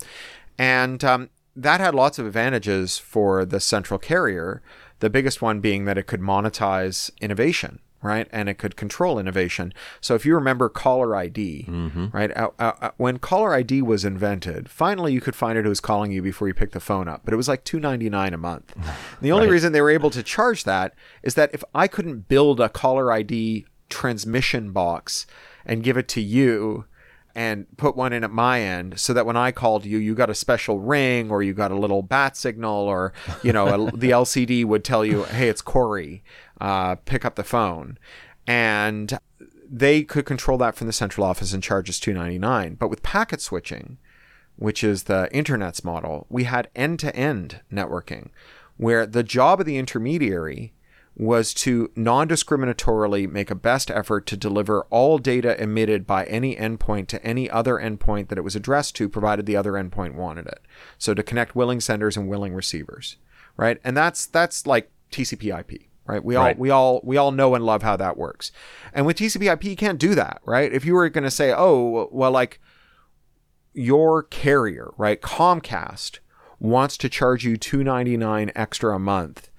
and um, that had lots of advantages for the central carrier. The biggest one being that it could monetize innovation. Right, and it could control innovation. So, if you remember caller ID, right, uh, uh, when caller ID was invented, finally you could find out who was calling you before you picked the phone up. But it was like two ninety nine a month. the only reason they were able to charge that is that if I couldn't build a caller ID transmission box and give it to you and put one in at my end so that when I called you, you got a special ring or you got a little bat signal or, you know, a, the LCD would tell you, hey, it's Cory, uh, pick up the phone. And they could control that from the central office and charge us $2.99. But with packet switching, which is the internet's model, we had end to end networking where the job of the intermediary was to non discriminatorily make a best effort to deliver all data emitted by any endpoint to any other endpoint that it was addressed to, provided the other endpoint wanted it. So to connect willing senders and willing receivers, right? And that's that's like TCP/IP, right? We all Right. we all we all know and love how that works. And with TCP/IP, you can't do that, right? If you were going to say, oh, well, like your carrier, right? Comcast wants to charge you 299 extra a month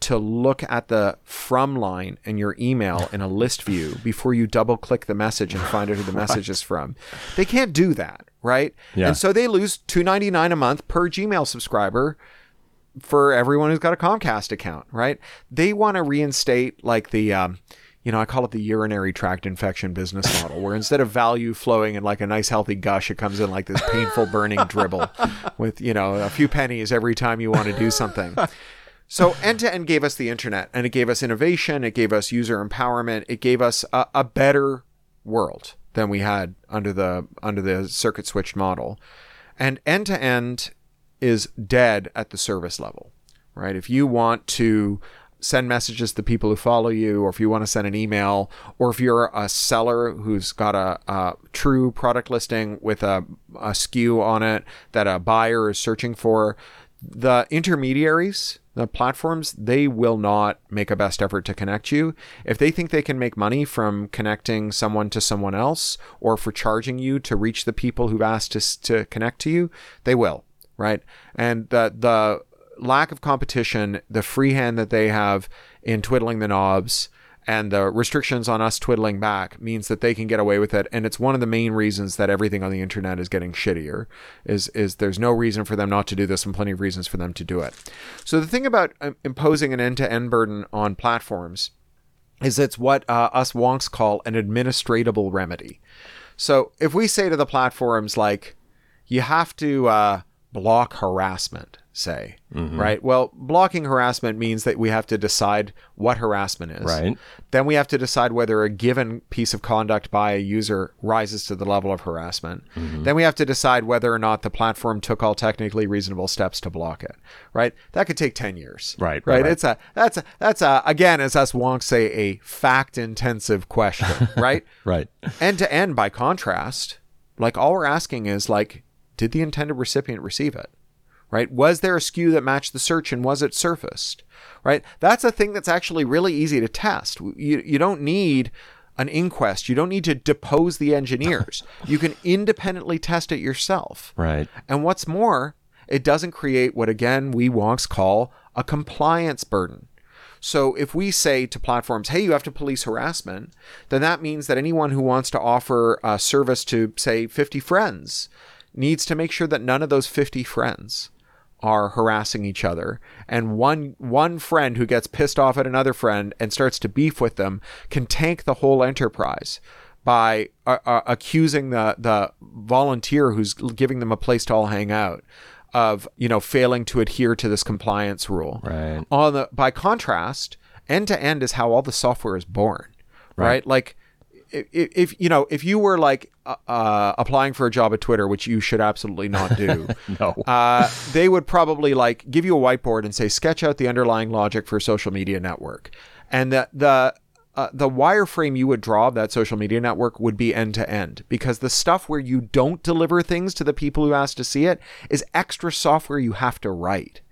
to look at the from line in your email in a list view before you double click the message and find out who the message is from. They can't do that, right? Yeah. And so they lose 299 a month per Gmail subscriber for everyone who's got a Comcast account, right? They want to reinstate like the um, you know, I call it the urinary tract infection business model, where instead of value flowing in like a nice healthy gush, it comes in like this painful burning dribble with, you know, a few pennies every time you want to do something. So end to end gave us the internet and it gave us innovation, it gave us user empowerment, it gave us a, a better world than we had under the under the circuit switched model. And end to end is dead at the service level, right? If you want to send messages to people who follow you, or if you want to send an email, or if you're a seller who's got a, a true product listing with a, a SKU on it that a buyer is searching for, the intermediaries, the platforms, they will not make a best effort to connect you. If they think they can make money from connecting someone to someone else or for charging you to reach the people who've asked to, to connect to you, they will, right? And the, the lack of competition, the free hand that they have in twiddling the knobs, and the restrictions on us twiddling back means that they can get away with it. And it's one of the main reasons that everything on the internet is getting shittier is is there's no reason for them not to do this and plenty of reasons for them to do it. So the thing about um, imposing an end-to-end burden on platforms is it's what uh, us wonks call an administratable remedy. So if we say to the platforms like you have to uh, block harassment say, mm-hmm. right? Well, blocking harassment means that we have to decide what harassment is. Right. Then we have to decide whether a given piece of conduct by a user rises to the level of harassment. Mm-hmm. Then we have to decide whether or not the platform took all technically reasonable steps to block it. Right. That could take 10 years. Right. Right. right. It's a, that's a, that's a, again, as us wonks say, a fact intensive question. right. right. End to end, by contrast, like all we're asking is like, did the intended recipient receive it? Right? Was there a SKU that matched the search and was it surfaced, right? That's a thing that's actually really easy to test. You, you don't need an inquest. You don't need to depose the engineers. you can independently test it yourself. Right. And what's more, it doesn't create what again we wonks call a compliance burden. So if we say to platforms, hey, you have to police harassment, then that means that anyone who wants to offer a service to, say, 50 friends needs to make sure that none of those 50 friends are harassing each other. And one one friend who gets pissed off at another friend and starts to beef with them can tank the whole enterprise by uh, uh, accusing the the volunteer who's giving them a place to all hang out of you know failing to adhere to this compliance rule. Right. On the by contrast end to end is how all the software is born right, right? like if, if, you know if you were like uh, uh, applying for a job at Twitter, which you should absolutely not do, no, uh, they would probably like give you a whiteboard and say sketch out the underlying logic for a social media network, and the the uh, the wireframe you would draw of that social media network would be end to end because the stuff where you don't deliver things to the people who ask to see it is extra software you have to write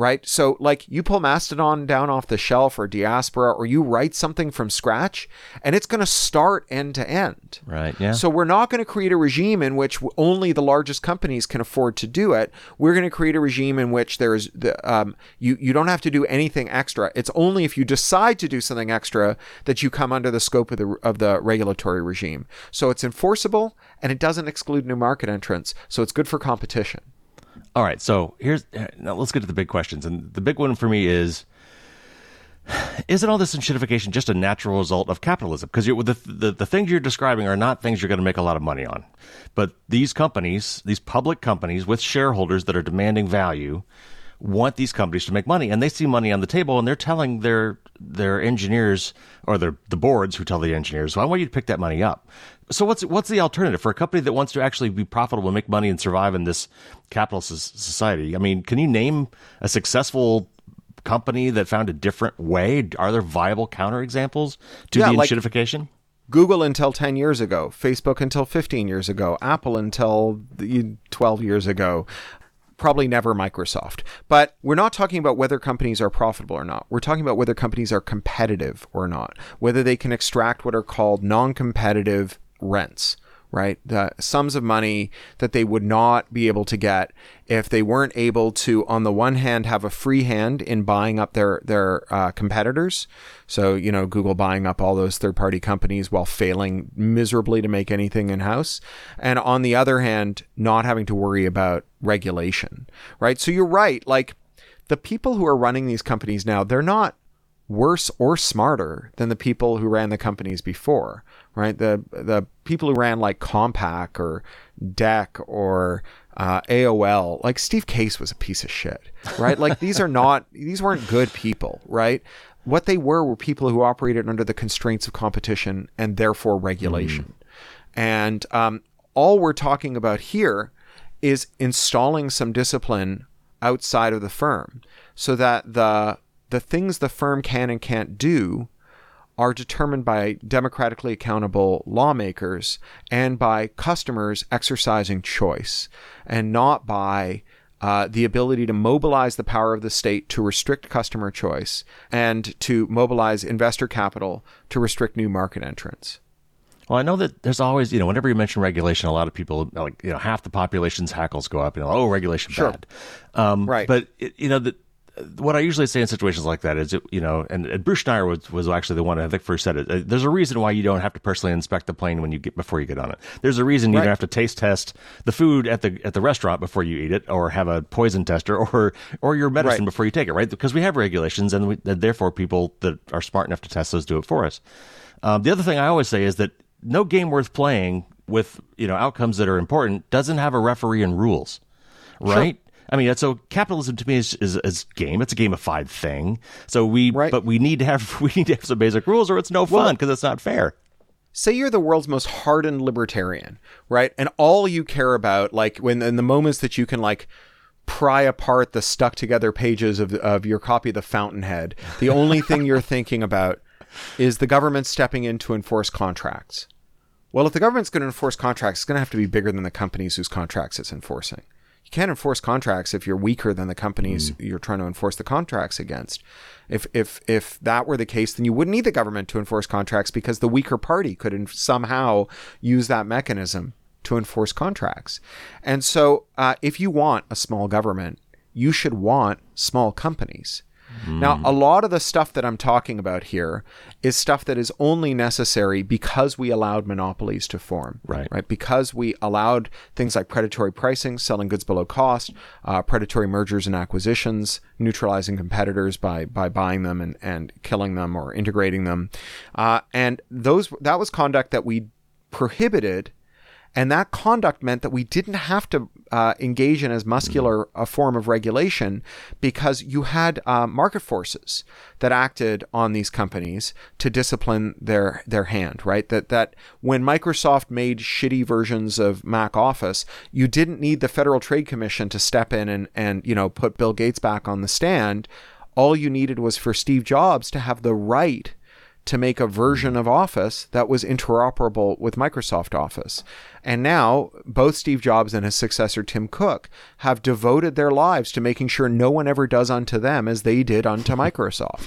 right? So, like, you pull Mastodon down off the shelf or Diaspora, or you write something from scratch, and it's going to start end to end. Right. Yeah. So, we're not going to create a regime in which only the largest companies can afford to do it. We're going to create a regime in which there's the um, you you don't have to do anything extra. It's only if you decide to do something extra that you come under the scope of the of the regulatory regime. So, it's enforceable and it doesn't exclude new market entrants. So, it's good for competition. All right, so here's now let's get to the big questions, and the big one for me is: Isn't all this enshittification just a natural result of capitalism? Because the, the the things you're describing are not things you're going to make a lot of money on, but these companies, these public companies with shareholders that are demanding value, want these companies to make money, and they see money on the table, and they're telling their their engineers or their the boards who tell the engineers, "Well, I want you to pick that money up." So what's what's the alternative for a company that wants to actually be profitable and make money and survive in this capitalist society? I mean, can you name a successful company that found a different way? Are there viable counterexamples to yeah, the enshittification? Like Google until 10 years ago, Facebook until 15 years ago, Apple until 12 years ago, probably never Microsoft. But we're not talking about whether companies are profitable or not. We're talking about whether companies are competitive or not, whether they can extract what are called non competitive rents right? The sums of money that they would not be able to get if they weren't able to, on the one hand, have a free hand in buying up their their uh, competitors. So you know, Google buying up all those third party companies while failing miserably to make anything in house, and on the other hand, not having to worry about regulation, right? So you're right, like. The people who are running these companies now, they're not worse or smarter than the people who ran the companies before, right? The the people who ran like Compaq or DEC or uh, AOL, like Steve Case was a piece of shit, right? like these are not these weren't good people, right? What they were were people who operated under the constraints of competition and therefore regulation. Mm. And um, all we're talking about here is installing some discipline outside of the firm so that the the things the firm can and can't do are determined by democratically accountable lawmakers and by customers exercising choice and not by uh, the ability to mobilize the power of the state to restrict customer choice and to mobilize investor capital to restrict new market entrants. Well, I know that there's always, you know, whenever you mention regulation, a lot of people, like, you know, half the population's hackles go up. You know, oh, regulation Sure. bad. Um, Right. But it, you know, the, what I usually say in situations like that is, it, you know, and, and Bruce Schneier was, was actually the one I think first said it. Uh, There's a reason why you don't have to personally inspect the plane when you get before you get on it. There's a reason you Right. don't have to taste test the food at the at the restaurant before you eat it, or have a poison tester, or or your medicine Right. before you take it, right? Because we have regulations, and, we, and therefore people that are smart enough to test those do it for us. Um, the other thing I always say is that no game worth playing with you know outcomes that are important doesn't have a referee and rules, right? I mean, so capitalism to me is, is is game. It's a gamified thing. So we, Right. but we need to have we need to have some basic rules, or it's no fun because it's not fair. say you're the world's most hardened libertarian, right? And all you care about, like when in the moments that you can like pry apart the stuck together pages of of your copy of the Fountainhead, the only thing you're thinking about is the government stepping in to enforce contracts. Well, if the government's going to enforce contracts, it's going to have to be bigger than the companies whose contracts it's enforcing. You can't enforce contracts if you're weaker than the companies you're trying to enforce the contracts against. If if if that were the case, then you wouldn't need the government to enforce contracts because the weaker party could in- somehow use that mechanism to enforce contracts. And so, uh, if you want a small government, you should want small companies. Now, a lot of the stuff that I'm talking about here is stuff that is only necessary because we allowed monopolies to form. Right. Right. Because we allowed things like predatory pricing, selling goods below cost, uh, predatory mergers and acquisitions, neutralizing competitors by by buying them and, and killing them or integrating them. Uh, and those that was conduct that we prohibited and that conduct meant that we didn't have to uh, engage in as muscular a form of regulation because you had uh, market forces that acted on these companies to discipline their their hand. Right. That that when Microsoft made shitty versions of Mac Office, you didn't need the Federal Trade Commission to step in and and you know put Bill Gates back on the stand. All you needed was for Steve Jobs to have the right to make a version of Office that was interoperable with Microsoft Office. And now, both Steve Jobs and his successor, Tim Cook, have devoted their lives to making sure no one ever does unto them as they did unto Microsoft.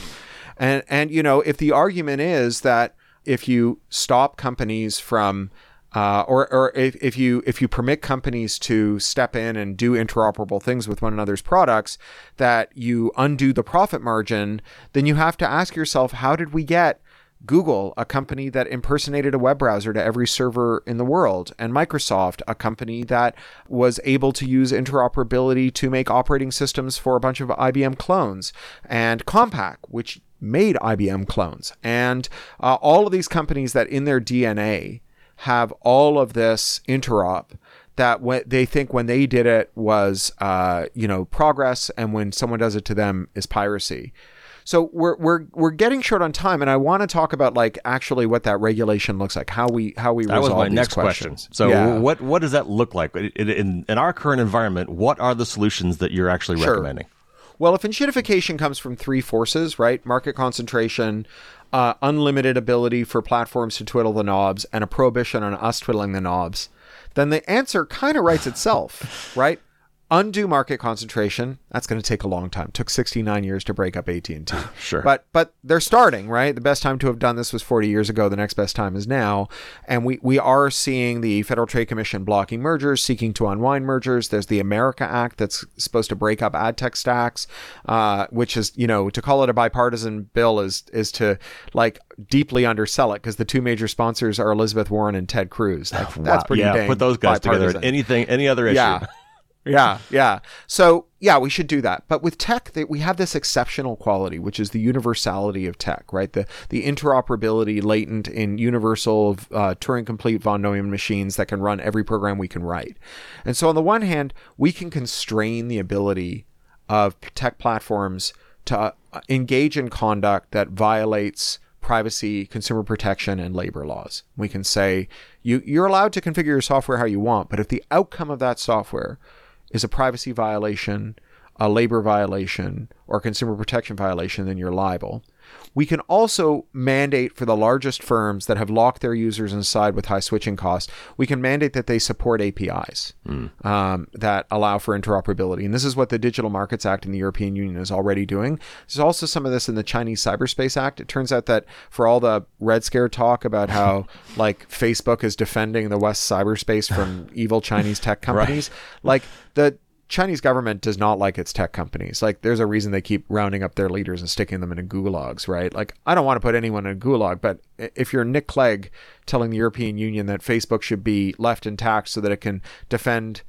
And, and, you know, if the argument is that if you stop companies from uh, or, or if, if you if you permit companies to step in and do interoperable things with one another's products, that you undo the profit margin, then you have to ask yourself, how did we get Google, a company that impersonated a web browser to every server in the world, and Microsoft, a company that was able to use interoperability to make operating systems for a bunch of IBM clones, and Compaq, which made IBM clones, and uh, all of these companies that in their DNA have all of this interop that what they think when they did it was uh, you know progress and when someone does it to them is piracy so we're we're we're getting short on time and i want to talk about like actually what that regulation looks like how we how we That was resolve my these next questions. question. So, Yeah. what what does that look like in, in, our current environment? What are the solutions that you're actually Sure. recommending? Well, if enshittification comes from three forces, right? Market concentration, uh, unlimited ability for platforms to twiddle the knobs, and a prohibition on us twiddling the knobs, then the answer kind of writes itself, right? Undo market concentration. That's going to take a long time. took 69 years to break up AT&T. Sure. But but they're starting, right? The best time to have done this was 40 years ago. The next best time is now. And we, we are seeing the Federal Trade Commission blocking mergers, seeking to unwind mergers. There's the America Act that's supposed to break up ad tech stacks, uh, which is, you know, to call it a bipartisan bill is is to like deeply undersell it because the two major sponsors are Elizabeth Warren and Ted Cruz. That's Wow. pretty yeah, dang put those guys together. bipartisan. At anything, any other issue? Yeah. Yeah, yeah. So, yeah, we should do that. But with tech, they, we have this exceptional quality, which is the universality of tech, right? The the interoperability latent in universal uh, Turing complete von Neumann machines that can run every program we can write. And so, on the one hand, we can constrain the ability of tech platforms to uh, engage in conduct that violates privacy, consumer protection, and labor laws. We can say you you're allowed to configure your software how you want, but if the outcome of that software is a privacy violation, a labor violation or consumer protection violation, then you're liable. We can also mandate for the largest firms that have locked their users inside with high switching costs, we can mandate that they support APIs mm. um, that allow for interoperability. And this is what the Digital Markets Act in the European Union is already doing. There's also some of this in the Chinese Cyberspace Act. It turns out that for all the Red Scare talk about how like Facebook is defending the West cyberspace from evil Chinese tech companies, right. like the Chinese government does not like its tech companies. Like, there's a reason they keep rounding up their leaders and sticking them in gulags, right? Like, I don't want to put anyone in a gulag, but if you're Nick Clegg telling the European Union that Facebook should be left intact so that it can defend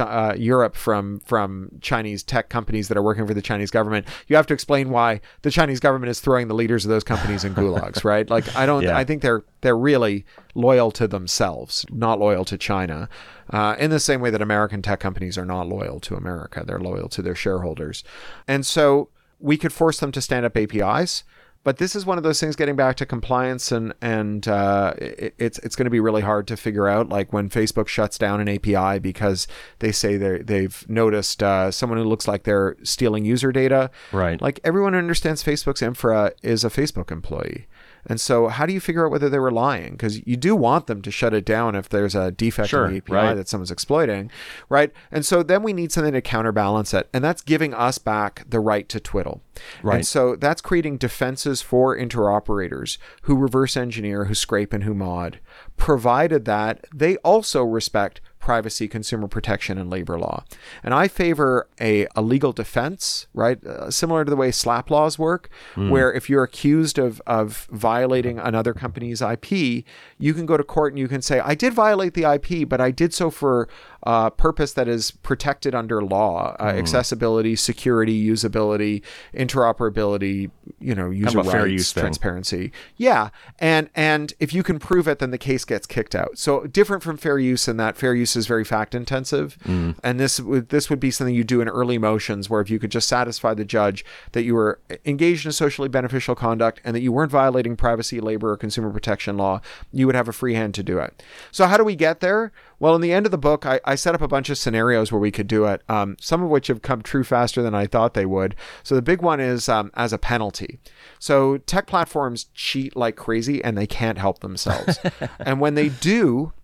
uh, Europe from from Chinese tech companies that are working for the Chinese government, you have to explain why the Chinese government is throwing the leaders of those companies in gulags, right? Like I don't, yeah. I think they're they're really loyal to themselves, not loyal to China, uh, in the same way that American tech companies are not loyal to America. They're loyal to their shareholders, and so we could force them to stand up APIs but this is one of those things getting back to compliance and and uh, it, it's it's going to be really hard to figure out like when Facebook shuts down an API because they say they they've noticed uh, someone who looks like they're stealing user data. Right. Like everyone who understands Facebook's infra is a Facebook employee and so, how do you figure out whether they were lying? Because you do want them to shut it down if there's a defect sure, in the API right. that someone's exploiting, right? And so then we need something to counterbalance it, and that's giving us back the right to twiddle. Right. And so that's creating defenses for interoperators who reverse engineer, who scrape, and who mod, provided that they also respect privacy, consumer protection, and labor law. And I favor a, a legal defense, right? Uh, similar to the way SLAPP laws work, mm. where if you're accused of, of violating another company's IP, you can go to court and you can say, I did violate the IP, but I did so for uh, purpose that is protected under law uh, mm. accessibility security usability interoperability you know user kind of rights transparency thing. yeah and and if you can prove it then the case gets kicked out so different from fair use in that fair use is very fact intensive mm. and this would this would be something you do in early motions where if you could just satisfy the judge that you were engaged in socially beneficial conduct and that you weren't violating privacy labor or consumer protection law you would have a free hand to do it so how do we get there well, in the end of the book, I, I set up a bunch of scenarios where we could do it, um, some of which have come true faster than I thought they would. So the big one is um, as a penalty. So tech platforms cheat like crazy and they can't help themselves. and when they do,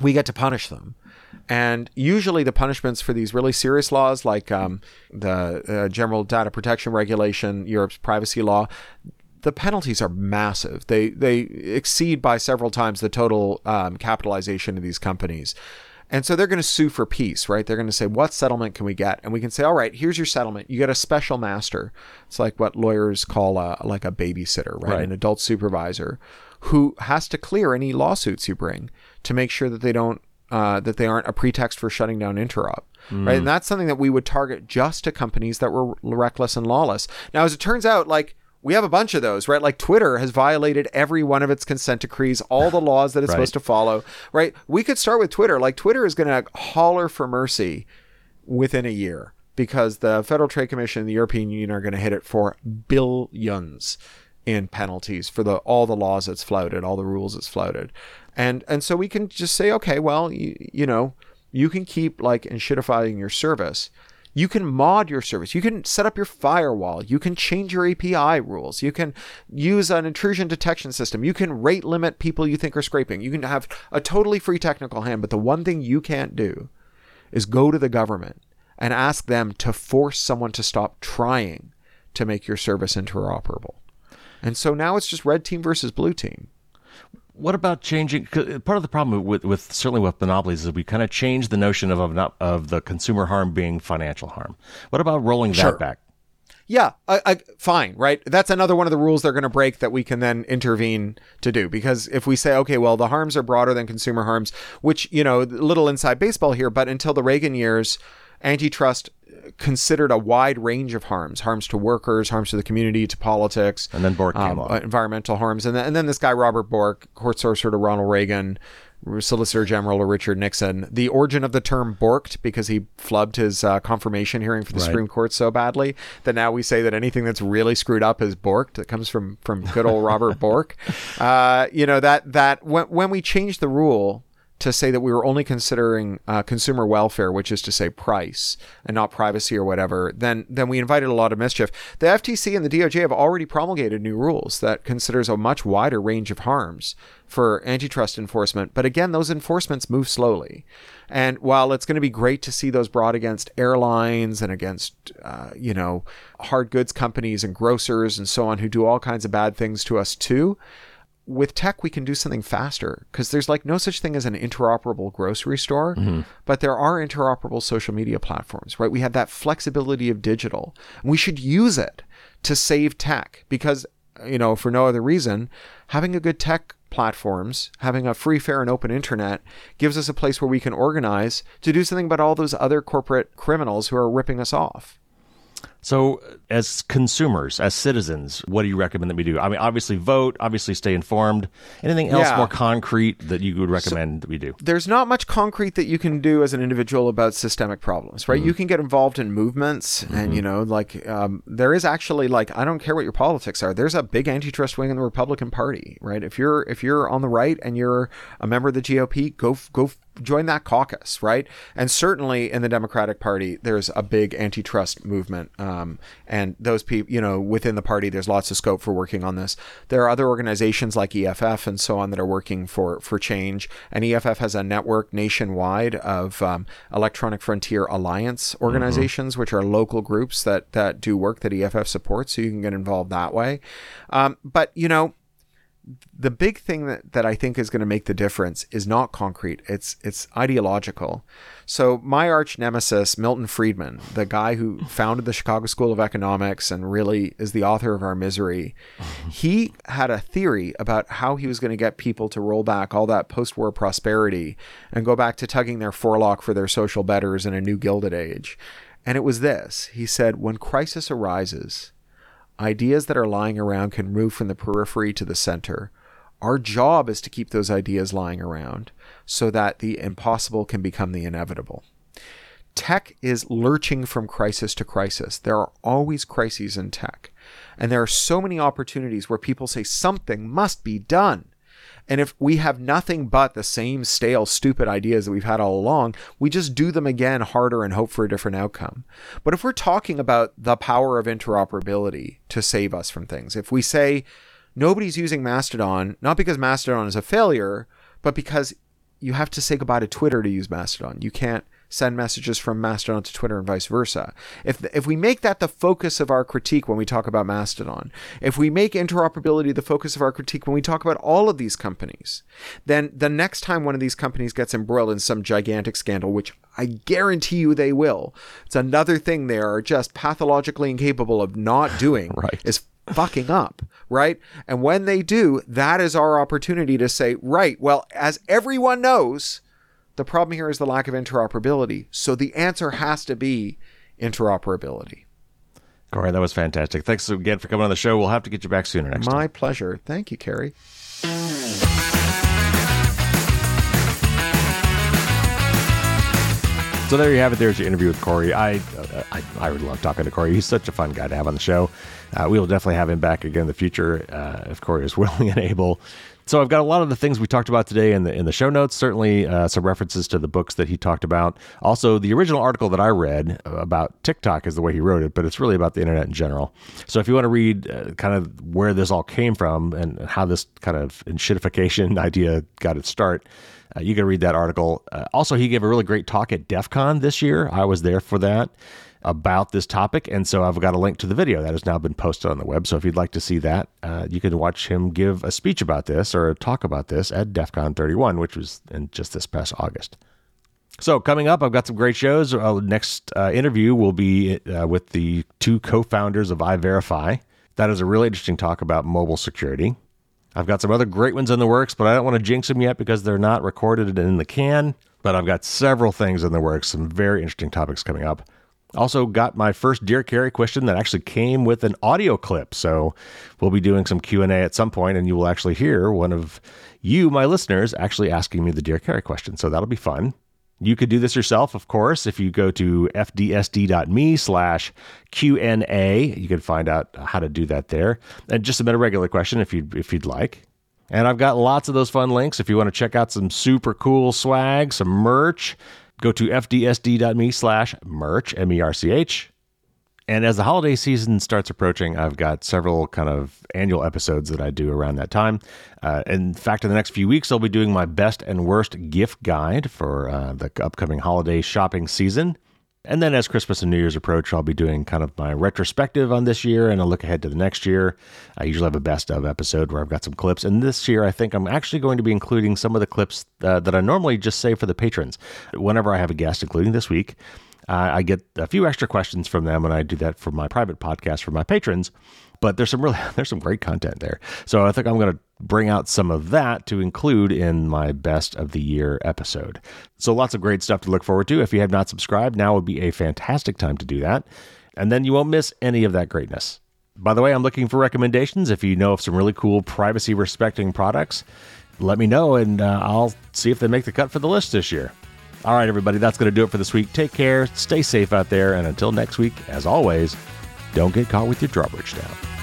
we get to punish them. And usually, the punishments for these really serious laws, like um, the uh, General Data Protection Regulation, Europe's privacy law, the penalties are massive. They they exceed by several times the total um, capitalization of these companies. And so they're going to sue for peace, right? They're going to say, what settlement can we get? And we can say, all right, here's your settlement. You get a special master. It's like what lawyers call a, like a babysitter, right? right? An adult supervisor who has to clear any lawsuits you bring to make sure that they don't, uh, that they aren't a pretext for shutting down Interop. Mm. Right. And that's something that we would target just to companies that were reckless and lawless. Now, as it turns out, like, we have a bunch of those, right? Like Twitter has violated every one of its consent decrees, all the laws that it's right. supposed to follow, right? We could start with Twitter. Like Twitter is going to holler for mercy within a year because the Federal Trade Commission and the European Union are going to hit it for billions in penalties for the all the laws it's flouted, all the rules it's flouted. And and so we can just say, okay, well, you, you know, you can keep like enshittifying your service you can mod your service. You can set up your firewall. You can change your API rules. You can use an intrusion detection system. You can rate limit people you think are scraping. You can have a totally free technical hand. But the one thing you can't do is go to the government and ask them to force someone to stop trying to make your service interoperable. And so now it's just red team versus blue team what about changing? Uh, part of the problem with, with certainly with monopolies is we kind of change the notion of of, of the consumer harm being financial harm. What about rolling sure. that back? Yeah, I, I, fine, right? That's another one of the rules they're going to break that we can then intervene to do. Because if we say, okay, well, the harms are broader than consumer harms, which, you know, a little inside baseball here, but until the Reagan years, antitrust considered a wide range of harms harms to workers harms to the community to politics and then bork um, environmental harms. And then, and then this guy robert bork court sorcerer to ronald reagan solicitor general to richard nixon. The origin of the term borked because he flubbed his uh, confirmation hearing for the right. supreme court so badly that now we say that anything that's really screwed up is borked. It comes from from good old robert bork. Uh, you know that that when, when we change the rule to say that we were only considering uh, consumer welfare, which is to say price and not privacy or whatever, then then we invited a lot of mischief. The FTC and the DOJ have already promulgated new rules that considers a much wider range of harms for antitrust enforcement. But again, those enforcements move slowly. And while it's going to be great to see those brought against airlines and against, uh, you know, hard goods companies and grocers and so on who do all kinds of bad things to us too, with tech we can do something faster because there's like no such thing as an interoperable grocery store mm-hmm. but there are interoperable social media platforms right? We have that flexibility of digital. And we should use it to save tech because you know for no other reason having a good tech platforms having a free fair and open internet gives us a place where we can organize to do something about all those other corporate criminals who are ripping us off so, as consumers, as citizens, what do you recommend that we do? I mean, obviously vote, obviously stay informed. Anything else yeah. more concrete that you would recommend so, that we do? There's not much concrete that you can do as an individual about systemic problems, right? Mm-hmm. You can get involved in movements, mm-hmm. and you know, like um, there is actually like I don't care what your politics are. There's a big antitrust wing in the Republican Party, right? If you're if you're on the right and you're a member of the GOP, go go join that caucus, right? And certainly in the Democratic Party, there's a big antitrust movement, um, and those people, you know, within the party, there's lots of scope for working on this. There are other organizations like EFF and so on that are working for for change, and EFF has a network nationwide of um, Electronic Frontier Alliance mm-hmm. organizations, mm-hmm. which are local groups that that do work that EFF supports, so you can get involved that way. Um, but you know the big thing that, that I think is going to make the difference is not concrete. It's it's ideological. So my arch nemesis, Milton Friedman, the guy who founded the Chicago School of Economics and really is the author of Our Misery, he had a theory about how he was going to get people to roll back all that post-war prosperity and go back to tugging their forelock for their social betters in a new gilded age. And it was this. He said, when crisis arises, Ideas that are lying around can move from the periphery to the center. Our job is to keep those ideas lying around so that the impossible can become the inevitable. Tech is lurching from crisis to crisis. There are always crises in tech. And there are so many opportunities where people say something must be done. And if we have nothing but the same stale, stupid ideas that we've had all along, we just do them again harder and hope for a different outcome. But if we're talking about the power of interoperability to save us from things, if we say nobody's using Mastodon, not because Mastodon is a failure, but because you have to say goodbye to Twitter to use Mastodon. You can't send messages from Mastodon to Twitter and vice versa. If if we make that the focus of our critique when we talk about Mastodon, if we make interoperability the focus of our critique when we talk about all of these companies, then the next time one of these companies gets embroiled in some gigantic scandal, which I guarantee you they will, it's another thing they are just pathologically incapable of not doing right. is fucking up, right? And when they do, that is our opportunity to say, right, well, as everyone knows, the problem here is the lack of interoperability. So the answer has to be interoperability. Cory, that was fantastic. Thanks again for coming on the show. We'll have to get you back sooner next My time. My pleasure. Thank you, Carey. So there you have it. There's your interview with Cory. I, uh, I, I really love talking to Cory. He's such a fun guy to have on the show. Uh, we will definitely have him back again in the future uh, if Cory is willing and able. So I've got a lot of the things we talked about today in the in the show notes. Certainly, uh, some references to the books that he talked about. Also, the original article that I read about TikTok is the way he wrote it, but it's really about the internet in general. So if you want to read uh, kind of where this all came from and how this kind of shitification idea got its start. Uh, you can read that article. Uh, also, he gave a really great talk at DEF CON this year. I was there for that about this topic. And so I've got a link to the video that has now been posted on the web. So if you'd like to see that, uh, you can watch him give a speech about this or talk about this at DEF CON 31, which was in just this past August. So coming up, I've got some great shows. Uh, next uh, interview will be uh, with the two co-founders of iVerify. That is a really interesting talk about mobile security. I've got some other great ones in the works, but I don't want to jinx them yet because they're not recorded and in the can. But I've got several things in the works, some very interesting topics coming up. Also got my first Dear Carey question that actually came with an audio clip. So we'll be doing some Q&A at some point and you will actually hear one of you, my listeners, actually asking me the Dear Carey question. So that'll be fun. You could do this yourself, of course, if you go to fdsd.me slash Q&A. You can find out how to do that there. And just submit a regular question if you'd, if you'd like. And I've got lots of those fun links. If you want to check out some super cool swag, some merch, go to fdsd.me slash merch, M E R C H. And as the holiday season starts approaching, I've got several kind of annual episodes that I do around that time. Uh, in fact, in the next few weeks, I'll be doing my best and worst gift guide for uh, the upcoming holiday shopping season. And then as Christmas and New Year's approach, I'll be doing kind of my retrospective on this year and a look ahead to the next year. I usually have a best of episode where I've got some clips. And this year, I think I'm actually going to be including some of the clips uh, that I normally just save for the patrons. Whenever I have a guest, including this week, uh, I get a few extra questions from them, and I do that for my private podcast for my patrons. But there's some really there's some great content there. So I think I'm going to bring out some of that to include in my best of the year episode. So lots of great stuff to look forward to. If you have not subscribed, now would be a fantastic time to do that. And then you won't miss any of that greatness. By the way, I'm looking for recommendations. If you know of some really cool privacy respecting products, let me know and uh, I'll see if they make the cut for the list this year. All right, everybody, that's going to do it for this week. Take care, stay safe out there, and until next week, as always, don't get caught with your drawbridge down.